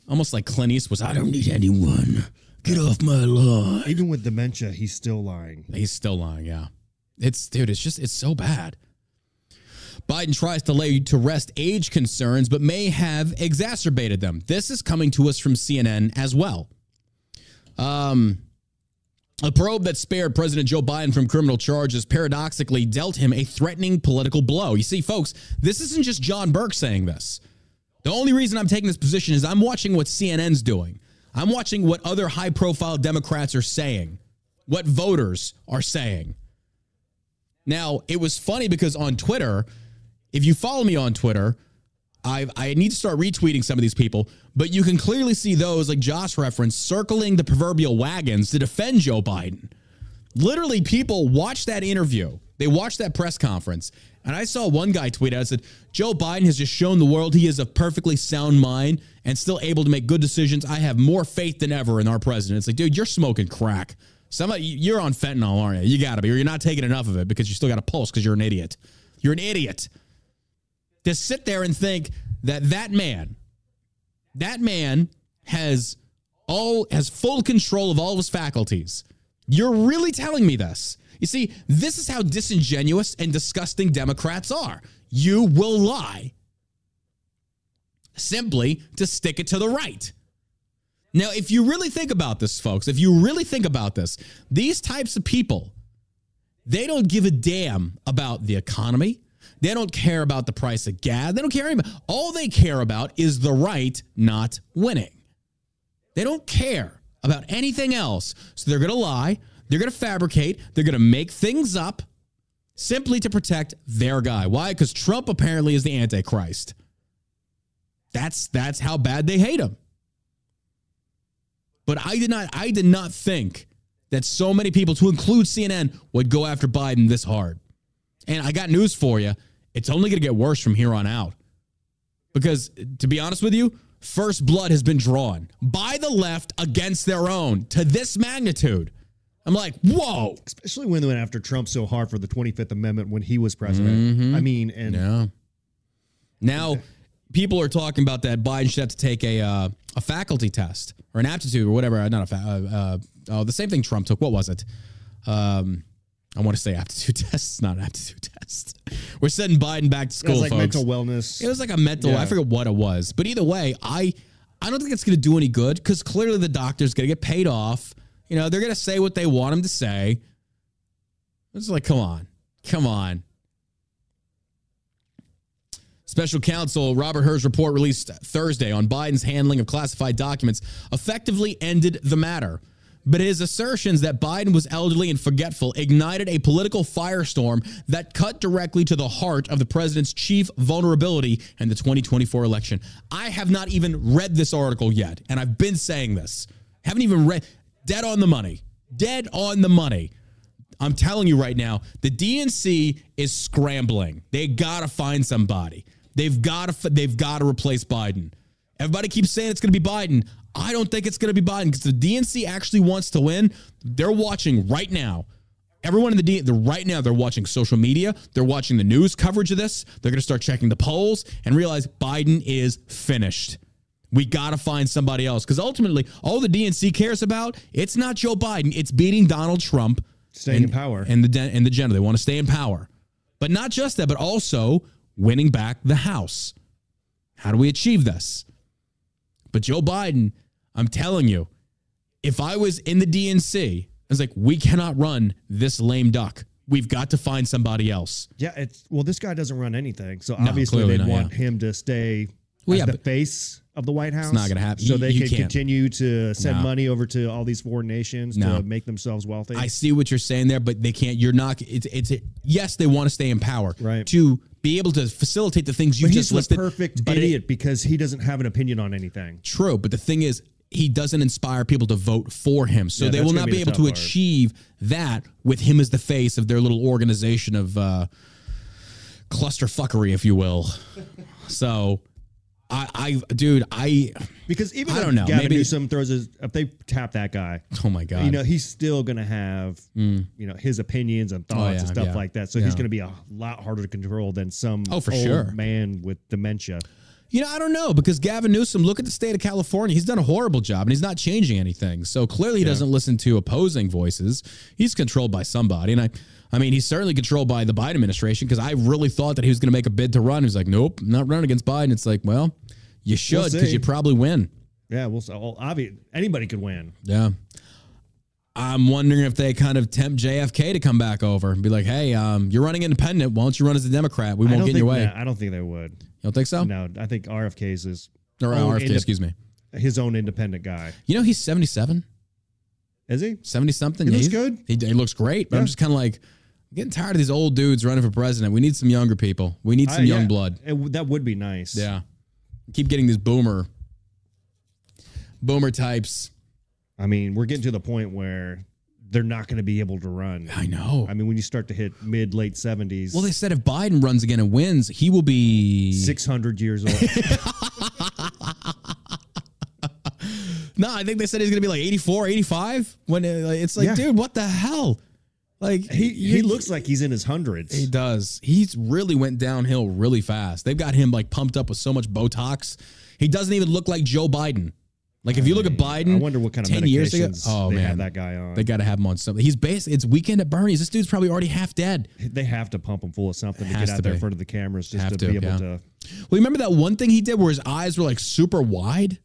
Almost like Clint Eastwood. I don't need anyone. Get off my lawn. Even with dementia, he's still lying. He's still lying. Yeah, it's dude. It's just it's so bad. Biden tries to lay to rest age concerns, but may have exacerbated them. This is coming to us from CNN as well. Um, a probe that spared President Joe Biden from criminal charges paradoxically dealt him a threatening political blow. You see, folks, this isn't just John Burk saying this. The only reason I'm taking this position is I'm watching what CNN's doing. I'm watching what other high profile Democrats are saying, what voters are saying. Now, it was funny because on Twitter, if you follow me on Twitter, I I need to start retweeting some of these people, but you can clearly see those like Josh referenced circling the proverbial wagons to defend Joe Biden. Literally, people watched that interview. They watched that press conference. And I saw one guy tweet out, said, Joe Biden has just shown the world he is a perfectly sound mind and still able to make good decisions. I have more faith than ever in our president. It's like, dude, you're smoking crack. Somebody, you're on fentanyl, aren't you? You got to be, or you're not taking enough of it because you still got a pulse because you're an idiot. You're an idiot. To sit there and think that that man, that man has all has full control of all of his faculties. You're really telling me this. You see, this is how disingenuous and disgusting Democrats are. You will lie simply to stick it to the right. Now, if you really think about this, folks, if you really think about this, these types of people, they don't give a damn about the economy. They don't care about the price of gas. They don't care about all they care about is the right not winning. They don't care about anything else. So they're going to lie, they're going to fabricate, they're going to make things up simply to protect their guy. Why? Cuz Trump apparently is the antichrist. That's that's how bad they hate him. But I did not I did not think that so many people to include CNN would go after Biden this hard. And I got news for you. It's only going to get worse from here on out. Because to be honest with you, first blood has been drawn by the left against their own to this magnitude. I'm like, whoa. Especially when they went after Trump so hard for the 25th Amendment when he was president. Mhm. I mean, and Yeah. Now, people are talking about that Biden should have to take a uh, a faculty test or an aptitude or whatever. uh, Not a fa- uh, uh, oh, the same thing Trump took. What was it? Um, I want to say aptitude test. Not an aptitude test. We're sending Biden back to school, it was like folks. mental wellness. It was like a mental. Yeah. I forget what it was, but either way, I I don't think it's going to do any good because clearly the doctor's going to get paid off. You know, they're going to say what they want him to say. It's like, come on, come on. Special counsel Robert Hur's report released Thursday on Biden's handling of classified documents effectively ended the matter. But his assertions that Biden was elderly and forgetful ignited a political firestorm that cut directly to the heart of the president's chief vulnerability in the 2024 election. I have not even read this article yet, and I've been saying this. Haven't even read dead on the money. Dead on the money. I'm telling you right now, the DNC is scrambling. They got to find somebody. They've got to they've got to replace Biden. Everybody keeps saying it's to be Biden. I don't think it's going to be Biden because the DNC actually wants to win. They're watching right now. Everyone in the D, they're right now they're watching social media, they're watching the news coverage of this. They're going to start checking the polls and realize Biden is finished. We got to find somebody else because ultimately, all the DNC cares about it's not Joe Biden, it's beating Donald Trump, Staying and, in power. and the and the general. They want to stay in power, but not just that, but also winning back the House. How do we achieve this? But Joe Biden, I'm telling you, if I was in the DNC, I was like, we cannot run this lame duck. We've got to find somebody else. Yeah, it's well, this guy doesn't run anything, so No, obviously clearly they'd not, want yeah. him to stay Well, as yeah, the but- face of the White House. not gonna happen. So You- they you can can't. continue to send No. money over to all these foreign nations No. to make themselves wealthy. I see what you're saying there, but they can't. You're not. It's. It's. yes, they want to stay in power. Right. To be able to facilitate the things you but just he's listed. perfect but it- idiot because he doesn't have an opinion on anything. True, but the thing is, he doesn't inspire people to vote for him. So Yeah, they will not be be able to part. achieve that with him as the face of their little organization of uh, cluster fuckery, if you will. So, I, I, dude, I, Because even I don't know, Gavin maybe- Newsom throws his, if they tap that guy, oh my god, you know, he's still going to have, you know, his opinions and thoughts Oh, yeah, and stuff yeah. like that. So he's going to be a lot harder to control than some Oh, for old sure. man with dementia. You know, I don't know because Gavin Newsom, look at the state of California. He's done a horrible job and he's not changing anything. So clearly he doesn't listen to opposing voices. He's controlled by somebody. And I I mean, he's certainly controlled by the Biden administration because I really thought that he was going to make a bid to run. He was like, nope, not running against Biden. It's like, well, you should because see. you probably win. Yeah, well, so obvious anybody could win. Yeah. I'm wondering if they kind of tempt JFK to come back over and be like, hey, um, you're running independent. Why don't you run as a Democrat? We won't get in your way. that- I don't think they would. Don't think so? No, I think RFK's is Or RFK, indep- excuse me. his own independent guy. You know, he's 77. Is he? 70 something. He looks he's- good. He, he looks great, but I'm just kind of like, I'm getting tired of these old dudes running for president. We need some younger people. We need some young yeah, blood. it that would be nice. Yeah. Keep getting these boomer, boomer types. I mean, we're getting to the point where they're not going to be able to run. I know. I mean, when you start to hit mid late seventies, Well, they said if Biden runs again and wins, he will be. six hundred years old. No, I think they said he's going to be like 84, 85. When uh, it's like, Yeah. dude, what the hell? Like he he you- looks like he's in his hundreds. He does. He's really went downhill really fast. They've got him like pumped up with so much Botox. He doesn't even look like Joe Biden. Like if you look at Biden, I wonder what kind of 10 years ago, oh they man, that guy on. They got to have him on something. He's basically it's weekend at Bernie's. This dude's probably already half dead. They have to pump him full of something to Has get out to there in front of the cameras just Have to, to, be able yeah. to. Well, you remember that one thing he did where his eyes were like super wide?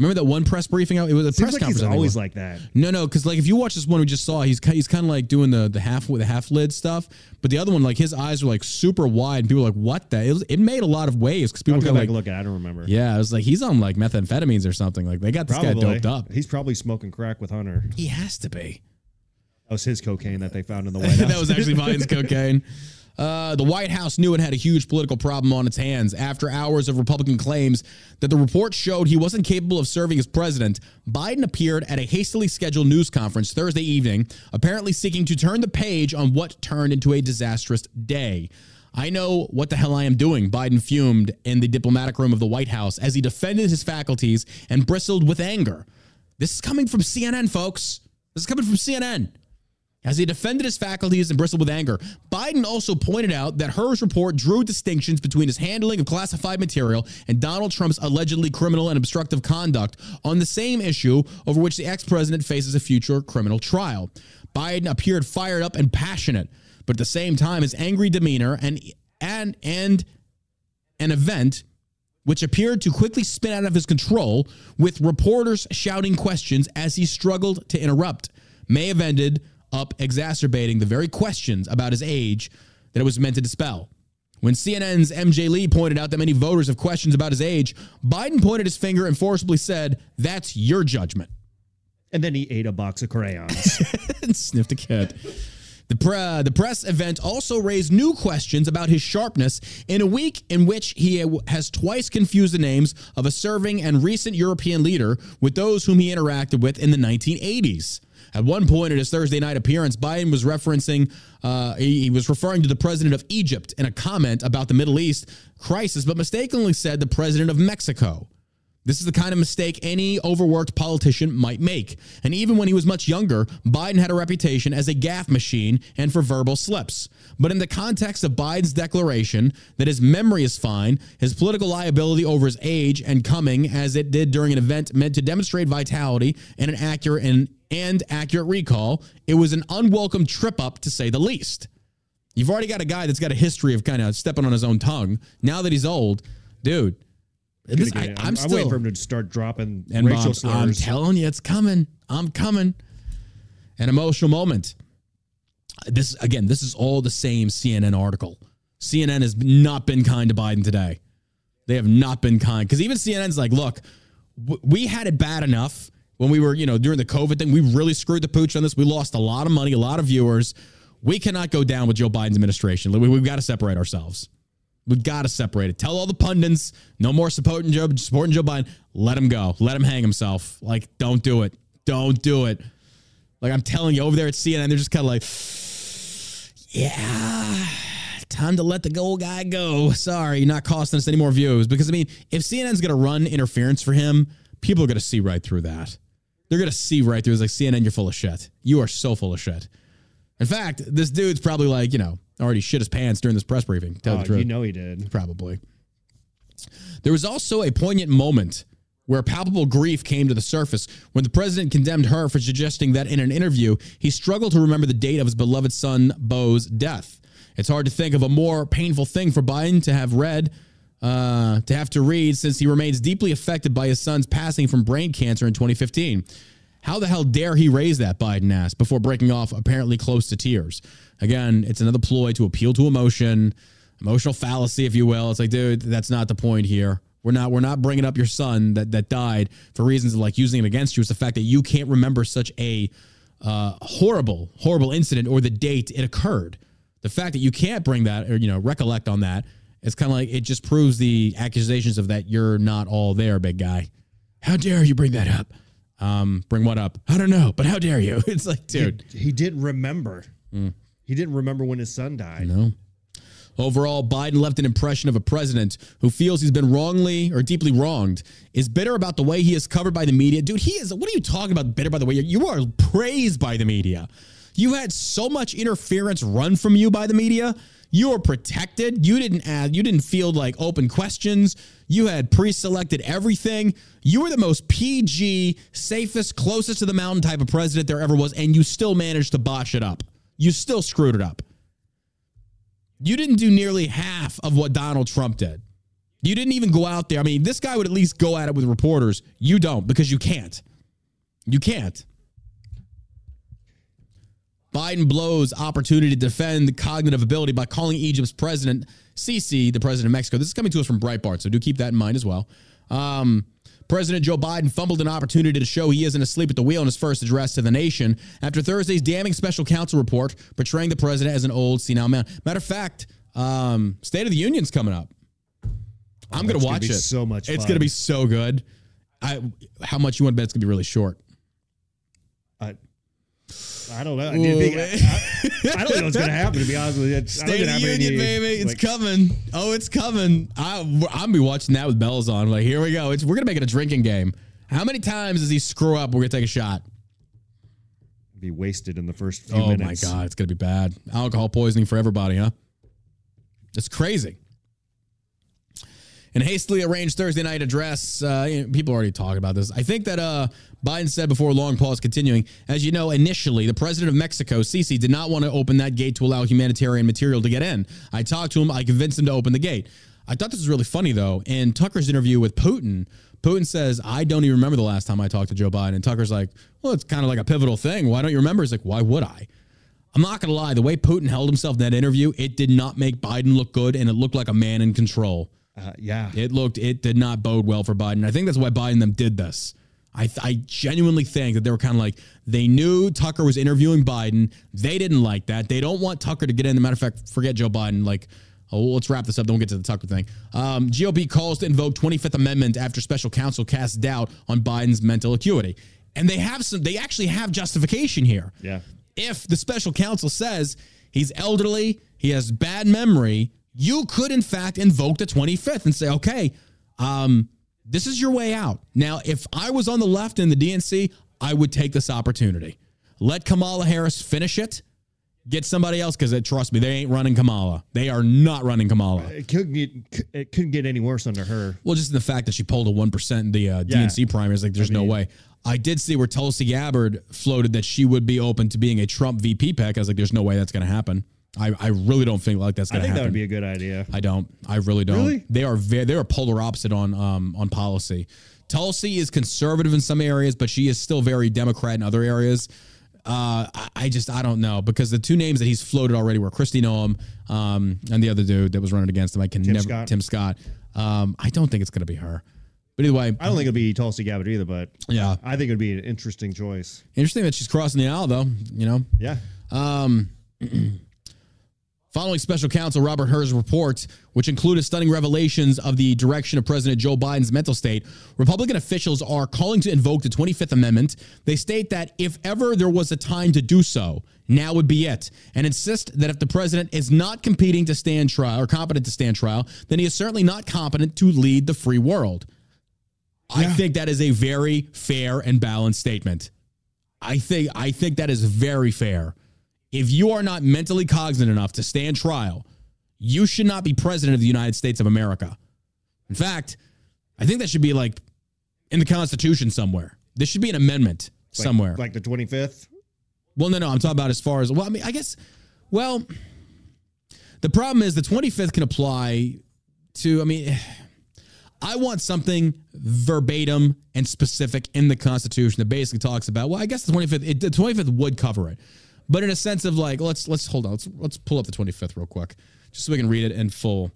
Remember that one press briefing? Out? It was a Seems press like conference. he's always like that. No, no, because like if you watch this one we just saw, he's he's kind of like doing the the half with the half lid stuff, but the other one like his eyes were like super wide, and people were like, "What the?" It, was, it made a lot of waves because people were go kind back of and like, look at. it. I don't remember. "Yeah," it was like he's on like methamphetamines or something. Like they got this probably. guy doped up. He's probably smoking crack with Hunter. He has to be. That was his cocaine that they found in the White House. that was actually Biden's cocaine. Uh, the White House knew it had a huge political problem on its hands after hours of Republican claims that the report showed he wasn't capable of serving as president. Biden appeared at a hastily scheduled news conference Thursday evening, apparently seeking to turn the page on what turned into a disastrous day. I know what the hell I am doing, Biden fumed in the diplomatic room of the White House as he defended his faculties and bristled with anger. This is coming from CNN, folks. This is coming from CNN. As he defended his faculties and bristled with anger, Biden also pointed out that Hur's report drew distinctions between his handling of classified material and Donald Trump's allegedly criminal and obstructive conduct on the same issue over which the ex president faces a future criminal trial. Biden appeared fired up and passionate, but at the same time, his angry demeanor and and and an event which appeared to quickly spin out of his control with reporters shouting questions as he struggled to interrupt may have ended up exacerbating the very questions about his age that it was meant to dispel. When CNN's MJ Lee pointed out that many voters have questions about his age, Biden pointed his finger and forcibly said, That's your judgment. and then he ate a box of crayons. and sniffed a cat. The, pre- the press event also raised new questions about his sharpness in a week in which he has twice confused the names of a serving and recent European leader with those whom he interacted with in the 1980s. At one point in his Thursday night appearance, Biden was referencing, uh, he, he was referring to the president of Egypt in a comment about the Middle East crisis, but mistakenly said the president of Mexico. This is the kind of mistake any overworked politician might make. And even when he was much younger, Biden had a reputation as a gaffe machine and for verbal slips. But in the context of Biden's declaration that his memory is fine, his political liability over his age and coming as it did during an event meant to demonstrate vitality and an accurate and, and accurate recall, it was an unwelcome trip up to say the least. You've already got a guy that's got a history of kind of stepping on his own tongue. Now that he's old, dude, this, I, I'm still waiting for him to start dropping and racial bombs. I'm telling you, it's coming. I'm coming. An emotional moment. This again, this is all the same CNN article. CNN has not been kind to Biden today. They have not been kind because even CNN's like, look, w- we had it bad enough when we were, you know, during the COVID thing. We really screwed the pooch on this. We lost a lot of money, a lot of viewers. We cannot go down with Joe Biden's administration. We, we've got to separate ourselves. We've got to separate it. Tell all the pundits, no more supporting Joe, supporting Joe Biden. Let him go. Let him hang himself. Like, don't do it. Don't do it. Like I'm telling you, over there at CNN, they're just kind of like, yeah, time to let the gold guy go. Sorry, you're not costing us any more views. Because I mean, if CNN's gonna run interference for him, people are gonna see right through that. They're gonna see right through. It's like CNN, you're full of shit. You are so full of shit. In fact, this dude's probably like, you know, already shit his pants during this press briefing. Tell Oh, the truth. you know he did. Probably. There was also a poignant moment where palpable grief came to the surface when the president condemned Hur for suggesting that in an interview he struggled to remember the date of his beloved son Bo's death. It's hard to think of a more painful thing for Biden to have read, uh, to have to read, since he remains deeply affected by his son's passing from brain cancer in 2015. How the hell dare he raise that? Biden asked before breaking off, apparently close to tears. Again, it's another ploy to appeal to emotion, emotional fallacy, if you will. It's like, dude, that's not the point here. We're not we're not bringing up your son that that died for reasons like using it against you. It's the fact that you can't remember such a uh, horrible horrible incident or the date it occurred. The fact that you can't bring that or you know recollect on that, it's kind of like it just proves the accusations of that you're not all there, big guy. How dare you bring that up? Um, bring what up? I don't know, but how dare you? It's like, dude, He, he didn't remember. He didn't remember when his son died. no. Overall, Biden left an impression of a president who feels he's been wrongly or deeply wronged, is bitter about the way he is covered by the media. Dude, he is, what are you talking about, bitter by the way? You are praised by the media. You had so much interference run from you by the media. You were protected. You didn't add, you didn't field like open questions. You had pre selected everything. You were the most PG, safest, closest to the mountain type of president there ever was, and you still managed to botch it up. You still screwed it up. You didn't do nearly half of what Donald Trump did. You didn't even go out there. I mean, this guy would at least go at it with reporters. You don't because you can't. You can't. Biden blows opportunity to defend the cognitive ability by calling Egypt's president Sisi the president of Mexico. This is coming to us from Breitbart, so do keep that in mind as well. Um, President Joe Biden fumbled an opportunity to show he isn't asleep at the wheel in his first address to the nation after Thursday's damning special counsel report portraying the president as an old senile man. Matter of fact, um, State of the Union's coming up. I'm gonna gonna watch be it. so much It's fun. gonna be so good. I how much you want to bet it's gonna be really short? I, don't know. I, didn't think, I, I don't know what's going to happen, to be honest with you. I don't State of the Union, baby. It's coming. Oh, it's coming. I, I'm be watching that with bells on. Like, here we go. It's, we're going to make it a drinking game. How many times does he screw up? We're going to take a shot. be wasted in the first few Oh, minutes. Oh, my God. It's going to be bad. Alcohol poisoning for everybody, huh? It's crazy. In a hastily arranged Thursday night address, uh, you know, people already talk about this. I think that uh, Biden said before long pause continuing, as you know, initially, the president of Mexico, Sisi, did not want to open that gate to allow humanitarian material to get in. I talked to him, I convinced him to open the gate. I thought this was really funny, though. In Tucker's interview with Putin, Putin says, I don't even remember the last time I talked to Joe Biden. And Tucker's like, well, it's kind of like a pivotal thing. Why don't you remember? He's like, why would I? I'm not going to lie. The way Putin held himself in that interview, it did not make Biden look good, and it looked like a man in control. Uh, yeah. It looked, it did not bode well for Biden. I think that's why Biden them did this. I, I genuinely think that they were kind of like, they knew Tucker was interviewing Biden. They didn't like that. They don't want Tucker to get in. As a matter of fact, forget Joe Biden. Like, oh, let's wrap this up. Don't get to the Tucker thing. Um, GOP calls to invoke 25th Amendment after special counsel casts doubt on Biden's mental acuity. And they have some, they actually have justification here Yeah. if the special counsel says he's elderly, he has bad memory, you could in fact invoke the 25th and say, okay, um, This is your way out. Now, if I was on the left in the DNC, I would take this opportunity. Let Kamala Harris finish it. Get somebody else because trust me, they ain't running Kamala. They are not running Kamala. It couldn't get it couldn't get any worse under her. Well, just in the fact that she pulled a one percent in the uh, Yeah. DNC primaries, like there's I no way. I did see where Tulsi Gabbard floated that she would be open to being a Trump VP pick. I was like, there's no way that's going to happen. I, I really don't think like that's I going to be. I think happen. that would be a good idea. I don't. I really don't. Really? They are very. They are polar opposite on um on policy. Tulsi is conservative in some areas, but she is still very Democrat in other areas. Uh, I, I just I don't know because the two names that he's floated already were Kristi Noem, um, and the other dude that was running against him. I can Tim never Scott. Tim Scott. Um, I don't think it's going to be her. But either way, I don't think it'll be Tulsi Gabbard either, but Yeah. I think it'd be an interesting choice. Interesting that she's crossing the aisle, though. You know. Yeah. Um, following special counsel Robert Hur's report, which included stunning revelations of the direction of President Joe Biden's mental state, Republican officials are calling to invoke the 25th Amendment. They state that if ever there was a time to do so, now would be it, and insist that if the president is not competing to stand trial or competent to stand trial, then he is certainly not competent to lead the free world. I think that is a very fair and balanced statement. I think I think that is very fair. If you are not mentally cognizant enough to stand trial, you should not be president of the United States of America. In fact, I think that should be like in the Constitution somewhere. This should be an amendment Like- somewhere. Like the 25th. Well, no, no, I'm talking about as far as well. I mean, I guess. Well, the problem is the 25th can apply to. I mean, I want something verbatim and specific in the Constitution that basically talks about. Well, I guess the 25th. It, the 25th would cover it, but in a sense of like, let's let's hold on. Let's let's pull up the 25th real quick, just so we can read it in full.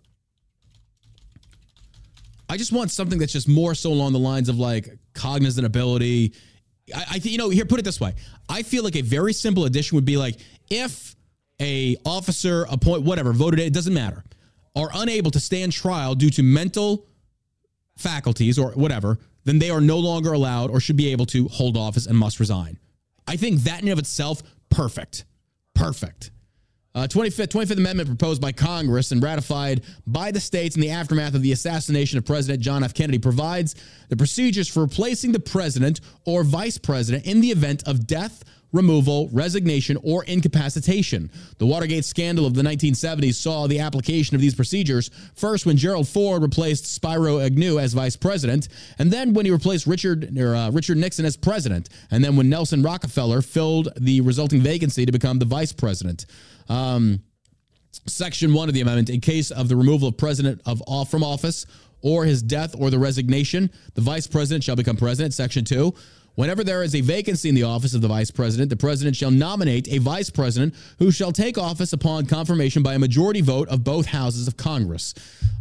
I just want something that's just more so along the lines of like cognizant ability. I, you know here put it this way. I feel like a very simple addition would be like if a officer appoint whatever voted it doesn't matter are unable to stand trial due to mental faculties or whatever, then they are no longer allowed or should be able to hold office and must resign. I think that in and of itself perfect, perfect. Uh, 25th, 25th Amendment proposed by Congress and ratified by the states in the aftermath of the assassination of President John F. Kennedy provides the procedures for replacing the president or vice president in the event of death, removal, resignation, or incapacitation. The Watergate scandal of the 1970s saw the application of these procedures first when Gerald Ford replaced Spiro Agnew as vice president, and then when he replaced Richard or, uh, Richard Nixon as president, and then when Nelson Rockefeller filled the resulting vacancy to become the vice president. Um, Section 1 of the amendment, in case of the removal of president of off from office or his death or the resignation, the vice president shall become president. Section 2, whenever there is a vacancy in the office of the vice president, the president shall nominate a vice president who shall take office upon confirmation by a majority vote of both houses of Congress.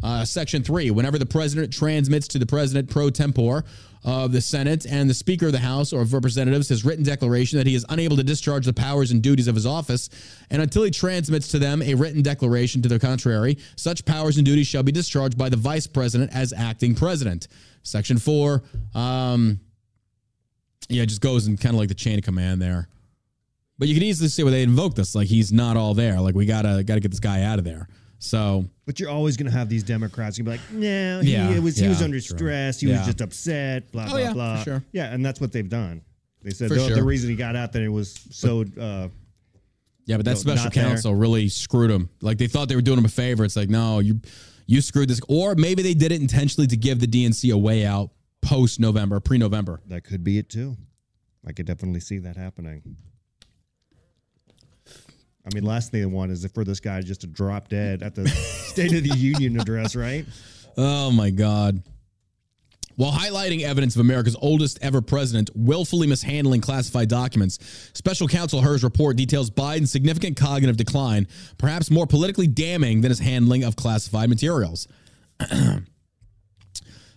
Uh, section 3, whenever the president transmits to the president pro tempore of the Senate and the Speaker of the House or of Representatives his written declaration that he is unable to discharge the powers and duties of his office, and until he transmits to them a written declaration to the contrary, such powers and duties shall be discharged by the Vice President as acting president. Section four, um, yeah, it just goes in kind of like the chain of command there. But you can easily see where they invoke this, like he's not all there. Like we gotta gotta get this guy out of there. So But you're always going to have these Democrats. You'll be like, no, he, Yeah, it was, he was under stress. He Yeah. was just upset, blah, Oh, blah, yeah, for blah. sure. Yeah, and that's what they've done. They said For the, the reason he got out there it was so. Uh, Yeah, but that No, special not there. counsel really screwed him. Like they thought they were doing him a favor. It's like, no, you you screwed this. Or maybe they did it intentionally to give the DNC a way out post November, pre November. that could be it too. I could definitely see that happening. I mean, last thing I want is for this guy just to drop dead at the State of the Union address, right? Oh my God. While highlighting evidence of America's oldest ever president willfully mishandling classified documents, special counsel Hur's report details Biden's significant cognitive decline, perhaps more politically damning than his handling of classified materials.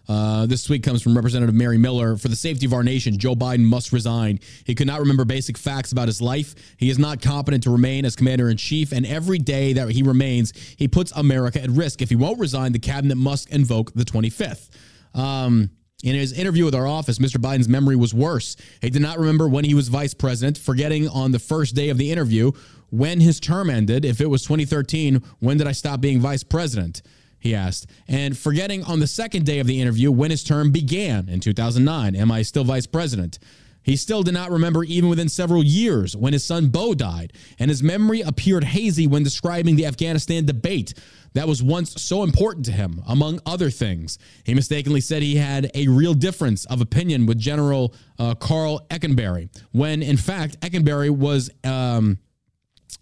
Uh, this tweet comes from Representative Mary Miller. For the safety of our nation, Joe Biden must resign. He could not remember basic facts about his life. He is not competent to remain as commander in chief, and every day that he remains, he puts America at risk. If he won't resign, the cabinet must invoke the 25th. Um, in his interview with our office, Mr. Biden's memory was worse. He did not remember when he was vice president, forgetting on the first day of the interview when his term ended. If it was 2013, when did I stop being vice president? He asked, and forgetting on the second day of the interview when his term began in 2009. Am I still vice president? He still did not remember, even within several years, when his son Bo died, and his memory appeared hazy when describing the Afghanistan debate that was once so important to him, among other things. He mistakenly said he had a real difference of opinion with General uh, Karl Eikenberry, when in fact, Eikenberry was. Um,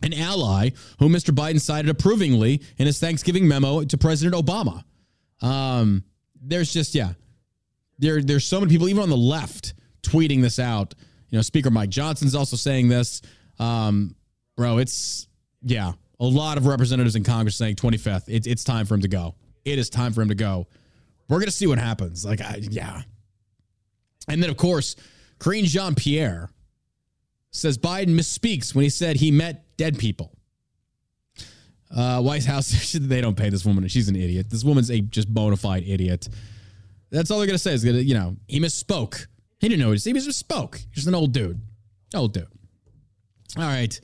an ally who Mr. Biden cited approvingly in his Thanksgiving memo to President Obama. Um, there's just yeah, there there's so many people even on the left tweeting this out. You know, Speaker Mike Johnson's also saying this. Um, bro, it's yeah, a lot of representatives in Congress saying 25th. It's it's time for him to go. It is time for him to go. We're gonna see what happens. Like, I, yeah. And then of course, Karine Jean Pierre says Biden misspeaks when he said he met dead people. Uh, White House, they don't pay this woman. She's an idiot. This woman's a just bona fide idiot. That's all they're gonna say is gonna, you know, he misspoke. He didn't know what he said. He just spoke. He's just an old dude. Old dude. All right.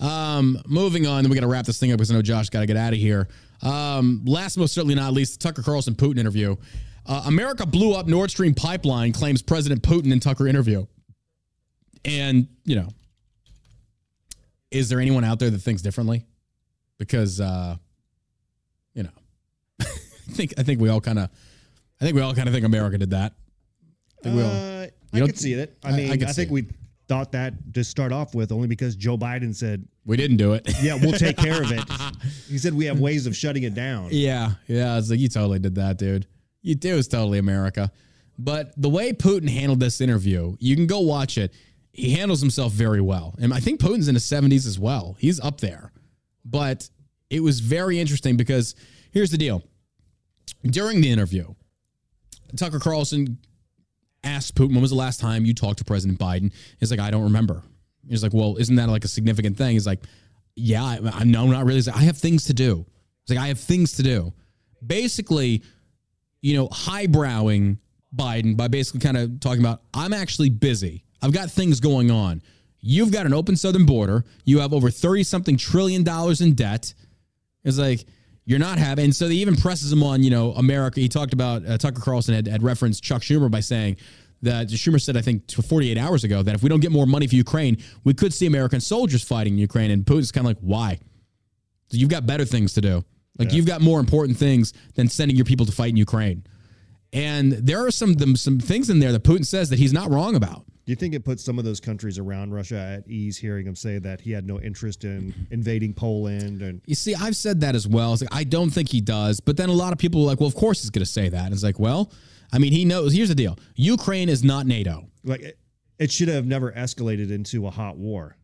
Um, moving on, then we got to wrap this thing up because I know Josh got to get out of here. Um, last, most certainly not least, Tucker Carlson Putin interview. Uh, America blew up Nord Stream pipeline, claims President Putin in Tucker interview. And, you know, is there anyone out there that thinks differently? Because, uh, you know, I think I think we all kind of, I think we all kind of think America did that. I all- Uh, You I don't- see it. I I- I mean, I, see think it. we thought that to start off with only because Joe Biden said we didn't do it. Yeah, we'll take care of it. He said we have ways of shutting it down. Yeah, yeah. It's like you totally did that, dude. You it was totally America. But the way Putin handled this interview, you can go watch it. He handles himself very well, and I think Putin's in his seventies as well. He's up there. But it was very interesting because here's the deal. During the interview, Tucker Carlson asked Putin, when was the last time you talked to President Biden? He's like, I don't remember. He's like, well, isn't that like a significant thing? He's like, yeah, I, I no, not really. He's like, I have things to do. He's like, I have things to do. Basically, you know, highbrowing Biden by basically kind of talking about, I'm actually busy. I've got things going on. You've got an open southern border. You have over 30 something trillion dollars in debt. It's like, you're not having, and so they even presses him on, you know, America. He talked about, uh, Tucker Carlson had, had referenced Chuck Schumer by saying that Schumer said, I think, to 48 hours ago, that if we don't get more money for Ukraine, we could see American soldiers fighting in Ukraine. And Putin's kind of like, why? So you've got better things to do. Like you've got more important things than sending your people to fight in Ukraine. And there are some some things in there that Putin says that he's not wrong about. Do you think it puts some of those countries around Russia at ease hearing him say that he had no interest in invading Poland and You see, I've said that as well. It's like I don't think he does, but then a lot of people are like, "Well, of course he's going to say that." And it's like, well, I mean, he knows. Here's the deal: Ukraine is not NATO. like it, it should have never escalated into a hot war.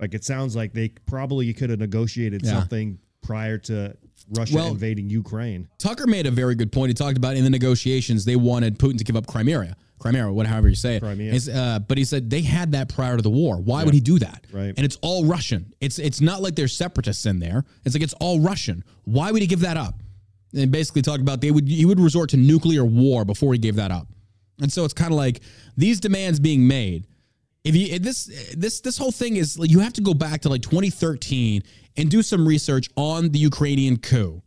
Like it sounds like they probably could have negotiated Yeah. something prior to Russia Well- invading Ukraine. Tucker made a very good point. He talked about in the negotiations they wanted Putin to give up Crimea, Crimea, or whatever however you say it. Crimea. Uh, but he said they had that prior to the war. Why would he do that? Right. And it's all Russian. It's it's not like there's separatists in there. It's like it's all Russian. Why would he give that up? And basically talked about they would he would resort to nuclear war before he gave that up. And so it's kind of like these demands being made. If you if this this this whole thing is like you have to go back to like 2013 and do some research on the Ukrainian coup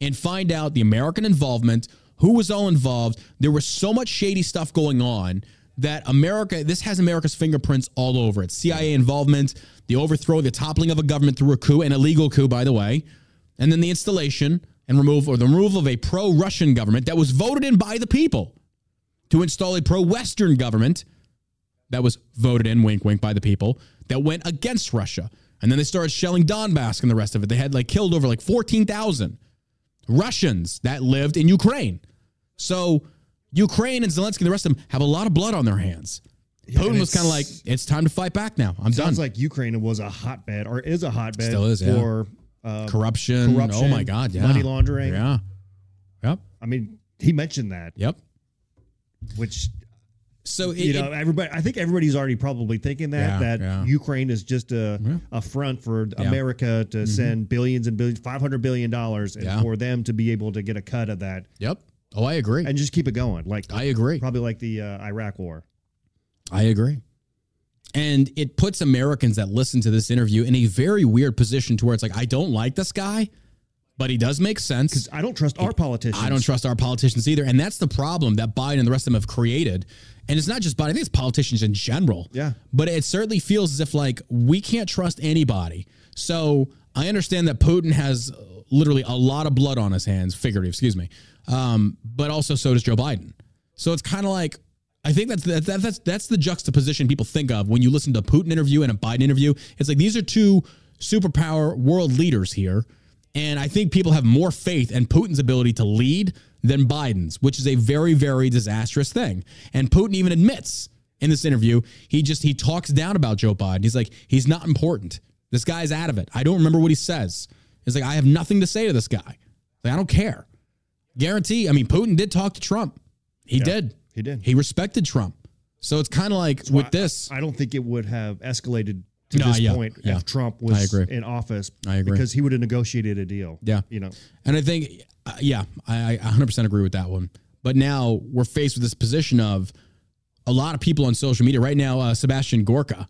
and find out the American involvement, who was all involved. There was so much shady stuff going on that America, this has America's fingerprints all over it. CIA involvement, the overthrow, the toppling of a government through a coup, an illegal coup, by the way, and then the installation and removal or the removal of a pro Russian government that was voted in by the people to install a pro Western government that was voted in, wink, wink, by the people that went against Russia. And then they started shelling Donbass and the rest of it. They had like killed over like 14,000 Russians that lived in Ukraine. So Ukraine and Zelensky and the rest of them have a lot of blood on their hands. Putin was kind of like, it's- time to fight back now. I'm done. Sounds like Ukraine was a hotbed or is a hotbed Still is, yeah. for uh, corruption. corruption, Oh my God. Yeah. money laundering. Yeah. Yep. I mean, he mentioned that. Yep. Which so it, you know, it- everybody. I think everybody's already probably thinking that Yeah, that yeah. Ukraine is just a a front for Yeah. America to send billions and billions, five hundred billion dollars, and Yeah. for them to be able to get a cut of that yep. Oh, I agree. and just keep it going. Like I agree. probably like the uh, Iraq War. I agree. And it puts Americans that listen to this interview in a very weird position to where it's like, I don't like this guy, but he does make sense. Because I don't trust our politicians. I don't trust our politicians either. And that's the problem that Biden and the rest of them have created. And it's not just Biden, I think it's politicians in general. Yeah. But it certainly feels as if like we can't trust anybody. So I understand that Putin has literally a lot of blood on his hands, figurative, excuse me. Um, but also so does Joe Biden. So it's kind of like I think that's that, that, that's that's the juxtaposition people think of when you listen to a Putin interview and a Biden interview. It's like these are two superpower world leaders here, and I think people have more faith in Putin's ability to lead than Biden's, which is a very very disastrous thing. And Putin even admits in this interview he just he talks down about Joe Biden. He's like he's not important. This guy's out of it. I don't remember what he says. He's like I have nothing to say to this guy. Like, I don't care. Guarantee. I mean, Putin did talk to Trump. He Yeah, did. he did. He respected Trump. So it's kind of like with this. I, I don't think it would have escalated to No, this yeah, point yeah. if Trump was in office. I agree. because he would have negotiated a deal. Yeah. you know. And I think, uh, yeah, I, I 100% agree with that one. But now we're faced with this position of a lot of people on social media right now. Uh, Sebastian Gorka,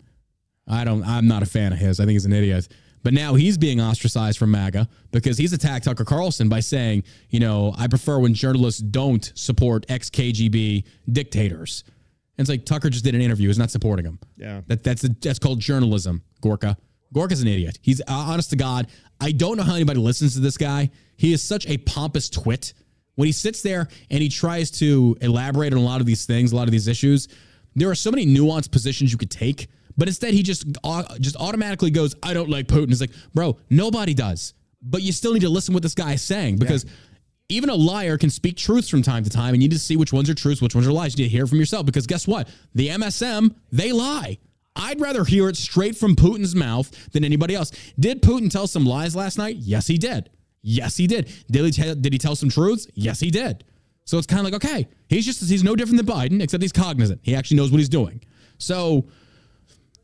I don't, I'm not a fan of his. I think he's an idiot. But now he's being ostracized from MAGA because he's attacked Tucker Carlson by saying, you know, I prefer when journalists don't support ex KGB dictators. And it's like Tucker just did an interview. He's not supporting him. Yeah. That that's that's called journalism. Gorka. Gorka's an idiot. He's uh, honest to God. I don't know how anybody listens to this guy. He is such a pompous twit. When he sits there and he tries to elaborate on a lot of these things, a lot of these issues, there are so many nuanced positions you could take. But instead, he just au- just automatically goes, "I don't like Putin." It's like, bro, nobody does. But you still need to listen what this guy is saying because even a liar can speak truths from time to time, and you need to see which ones are truths, which ones are lies. You need to hear it from yourself because guess what? The MSM they lie. I'd rather hear it straight from Putin's mouth than anybody else. Did Putin tell some lies last night? Yes, he did. Yes, he did. Did he, tell, did he tell some truths? Yes, he did. So it's kind of like, okay, he's just, he's no different than Biden, except he's cognizant. He actually knows what he's doing. So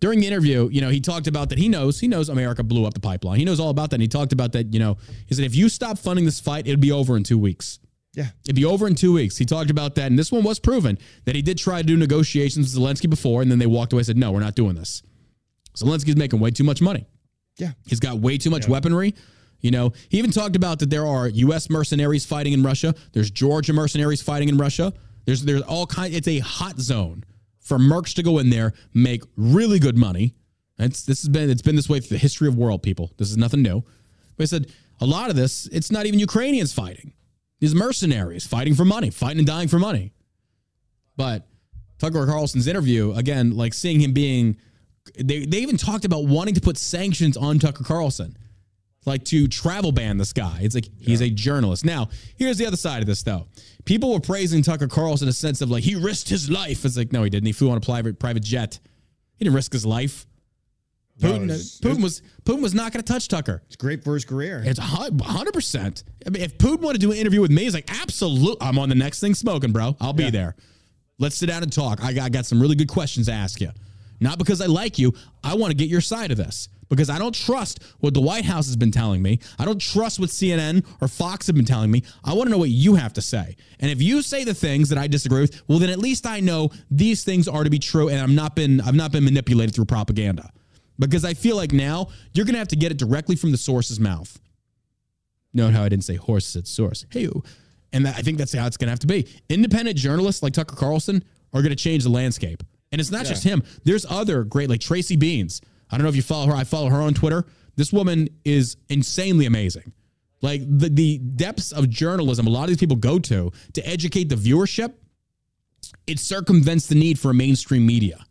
during the interview, you know, he talked about that he knows, he knows America blew up the pipeline. He knows all about that. And he talked about that, you know, he said, if you stop funding this fight, it'd be over in two weeks. Yeah. It'd be over in two weeks. He talked about that. And this one was proven that he did try to do negotiations with Zelensky before, and then they walked away and said, no, we're not doing this. Zelensky's making way too much money. Yeah. He's got way too much weaponry. You know, he even talked about that there are U.S. mercenaries fighting in Russia. There's Georgia mercenaries fighting in Russia. There's there's all kind. It's a hot zone for mercs to go in there, make really good money. It's this has been it's been this way through the history of world, people. This is nothing new. But I said a lot of this, it's not even Ukrainians fighting. These mercenaries fighting for money, fighting and dying for money. But Tucker Carlson's interview, again, like seeing him being they, they even talked about wanting to put sanctions on Tucker Carlson, like to travel ban this guy. It's like he's a journalist. Now, here's the other side of this, though. People were praising Tucker Carlson in a sense of like he risked his life. It's like no, he didn't. He flew on a private private jet. He didn't risk his life. No, Putin, it's- was Putin was not going to touch Tucker. It's great for his career. It's hundred percent. I mean, if Putin wanted to do an interview with me, he's like, absolutely. I'm on the next thing smoking, bro. I'll be Yeah. there. Let's sit down and talk. I got, I got some really good questions to ask you. Not because I like you. I want to get your side of this because I don't trust what the White House has been telling me. I don't trust what CNN or Fox have been telling me. I want to know what you have to say. And if you say the things that I disagree with, well, then at least I know these things are to be true, and I'm not been I've not been manipulated through propaganda. Because I feel like now you're going to have to get it directly from the source's mouth. Note how I didn't say horse, it's source. Hey, and that, I think that's how it's going to have to be. Independent journalists like Tucker Carlson are going to change the landscape. And it's not just him. There's other great, like Tracy Beanz. I don't know if you follow her. I follow her on Twitter. This woman is insanely amazing. Like the, the depths of journalism a lot of these people go to to educate the viewership, it circumvents the need for mainstream media.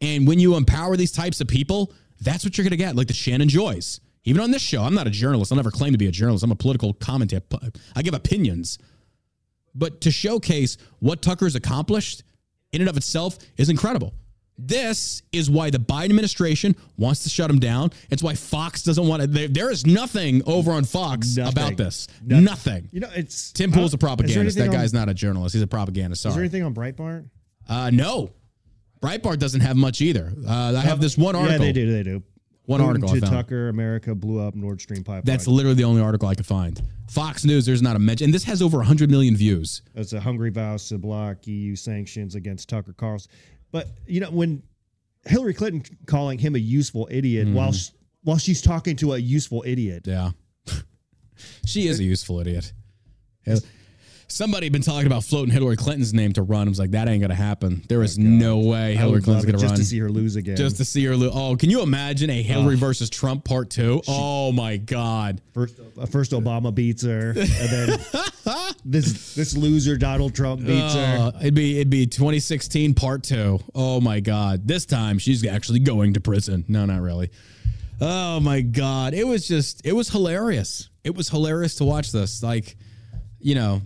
And when you empower these types of people, that's what you're going to get. Like the Shannon Joys. Even on this show, I'm not a journalist. I'll never claim to be a journalist. I'm a political commentator. I give opinions. But to showcase what Tucker's accomplished in and of itself is incredible. This is why the Biden administration wants to shut him down. It's why Fox doesn't want to. There, there is nothing over on Fox Nothing. about this. Nothing. Nothing. You know, it's Tim Pool's a propagandist. That anything guy's on- not a journalist. He's a propagandist. Sorry. Is there anything on Breitbart? Uh, no. Breitbart doesn't have much either. Uh, I have this one article. Yeah, they do. They do. One Putin article I to found. Tucker, America blew up Nord Stream pipeline. That's literally the only article I could find. Fox News, there's not a mention. And this has over 100 million views. It's a Hungary vow to block EU sanctions against Tucker Carlson. But you know when Hillary Clinton calling him a useful idiot while mm. sh- while she's talking to a useful idiot. Yeah. She is a useful idiot. Somebody been talking about floating Hillary Clinton's name to run. I was like, that ain't gonna happen. There is no way Hillary Clinton's gonna run. just run. to see her lose again. Just to see her lose. Oh, can you imagine a Hillary versus Trump part two? oh my God. First, uh, first Obama beats her, and then this this loser Donald Trump beats her. Uh, it'd be it'd be 2016 part two. Oh my god! This time she's actually going to prison. No, not really. Oh my god! It was just it was hilarious. It was hilarious to watch this. Like, you know,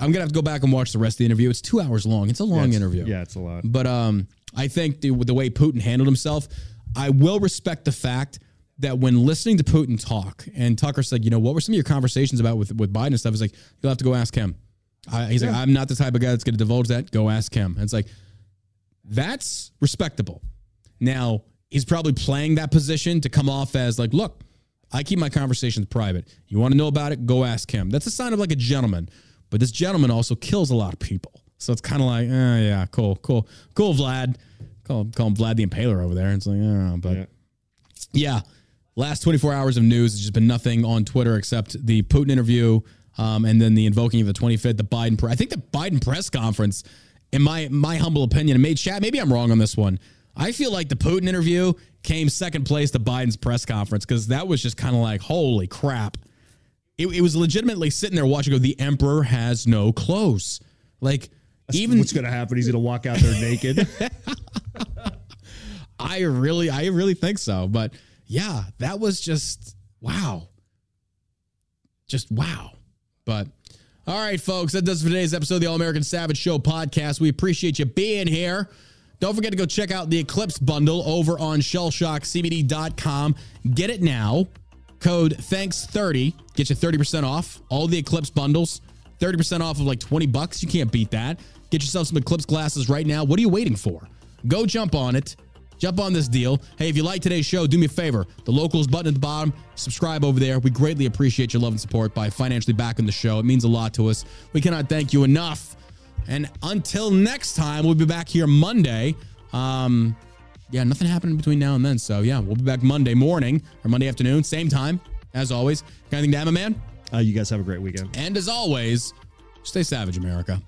I'm gonna have to go back and watch the rest of the interview. It's two hours long. It's a long it's- interview. Yeah, it's a lot. But um, I think the, with the way Putin handled himself, I will respect the fact that when listening to Putin talk, and Tucker said, you know, what were some of your conversations about with with Biden and stuff? He's like, you'll have to go ask him. I, he's like, Yeah. I'm not the type of guy that's going to divulge that. Go ask him. And it's like, that's respectable. Now he's probably playing that position to come off as like, look, I keep my conversations private. You want to know about it? Go ask him. That's a sign of like a gentleman. But this gentleman also kills a lot of people. So it's kind of like, eh, yeah, cool, cool, cool, Vlad. Call, call him Vlad the Impaler over there. It's like, yeah, but yeah. Last 24 hours of news has just been nothing on Twitter except the Putin interview um, and then the invoking of the 25th, the Biden. Pre- I think the Biden press conference, in my my humble opinion, and made chat. Maybe I'm wrong on this one. I feel like the Putin interview came second place to Biden's press conference because that was just kind of like, holy crap. It, it was legitimately sitting there watching. Go, the emperor has no clothes. Like even what's going to happen? He's going to walk out there naked. I really, I really think so. But yeah, that was just wow. Just wow. But all right, folks, that does it for today's episode of the All American Savage Show podcast. We appreciate you being here. Don't forget to go check out the Eclipse bundle over on shellshockcbd.com. Get it now. Code thanks30 get you 30% off all the Eclipse bundles. 30% off of like 20 bucks. You can't beat that. Get yourself some Eclipse glasses right now. What are you waiting for? Go jump on it. Jump on this deal. Hey, if you like today's show, do me a favor. The locals button at the bottom, subscribe over there. We greatly appreciate your love and support by financially backing the show. It means a lot to us. We cannot thank you enough. And until next time, we'll be back here Monday. Um, yeah, nothing happening between now and then. So yeah, we'll be back Monday morning or Monday afternoon, same time as always. Got anything to add, my man? Uh, you guys have a great weekend. And as always, stay savage, America.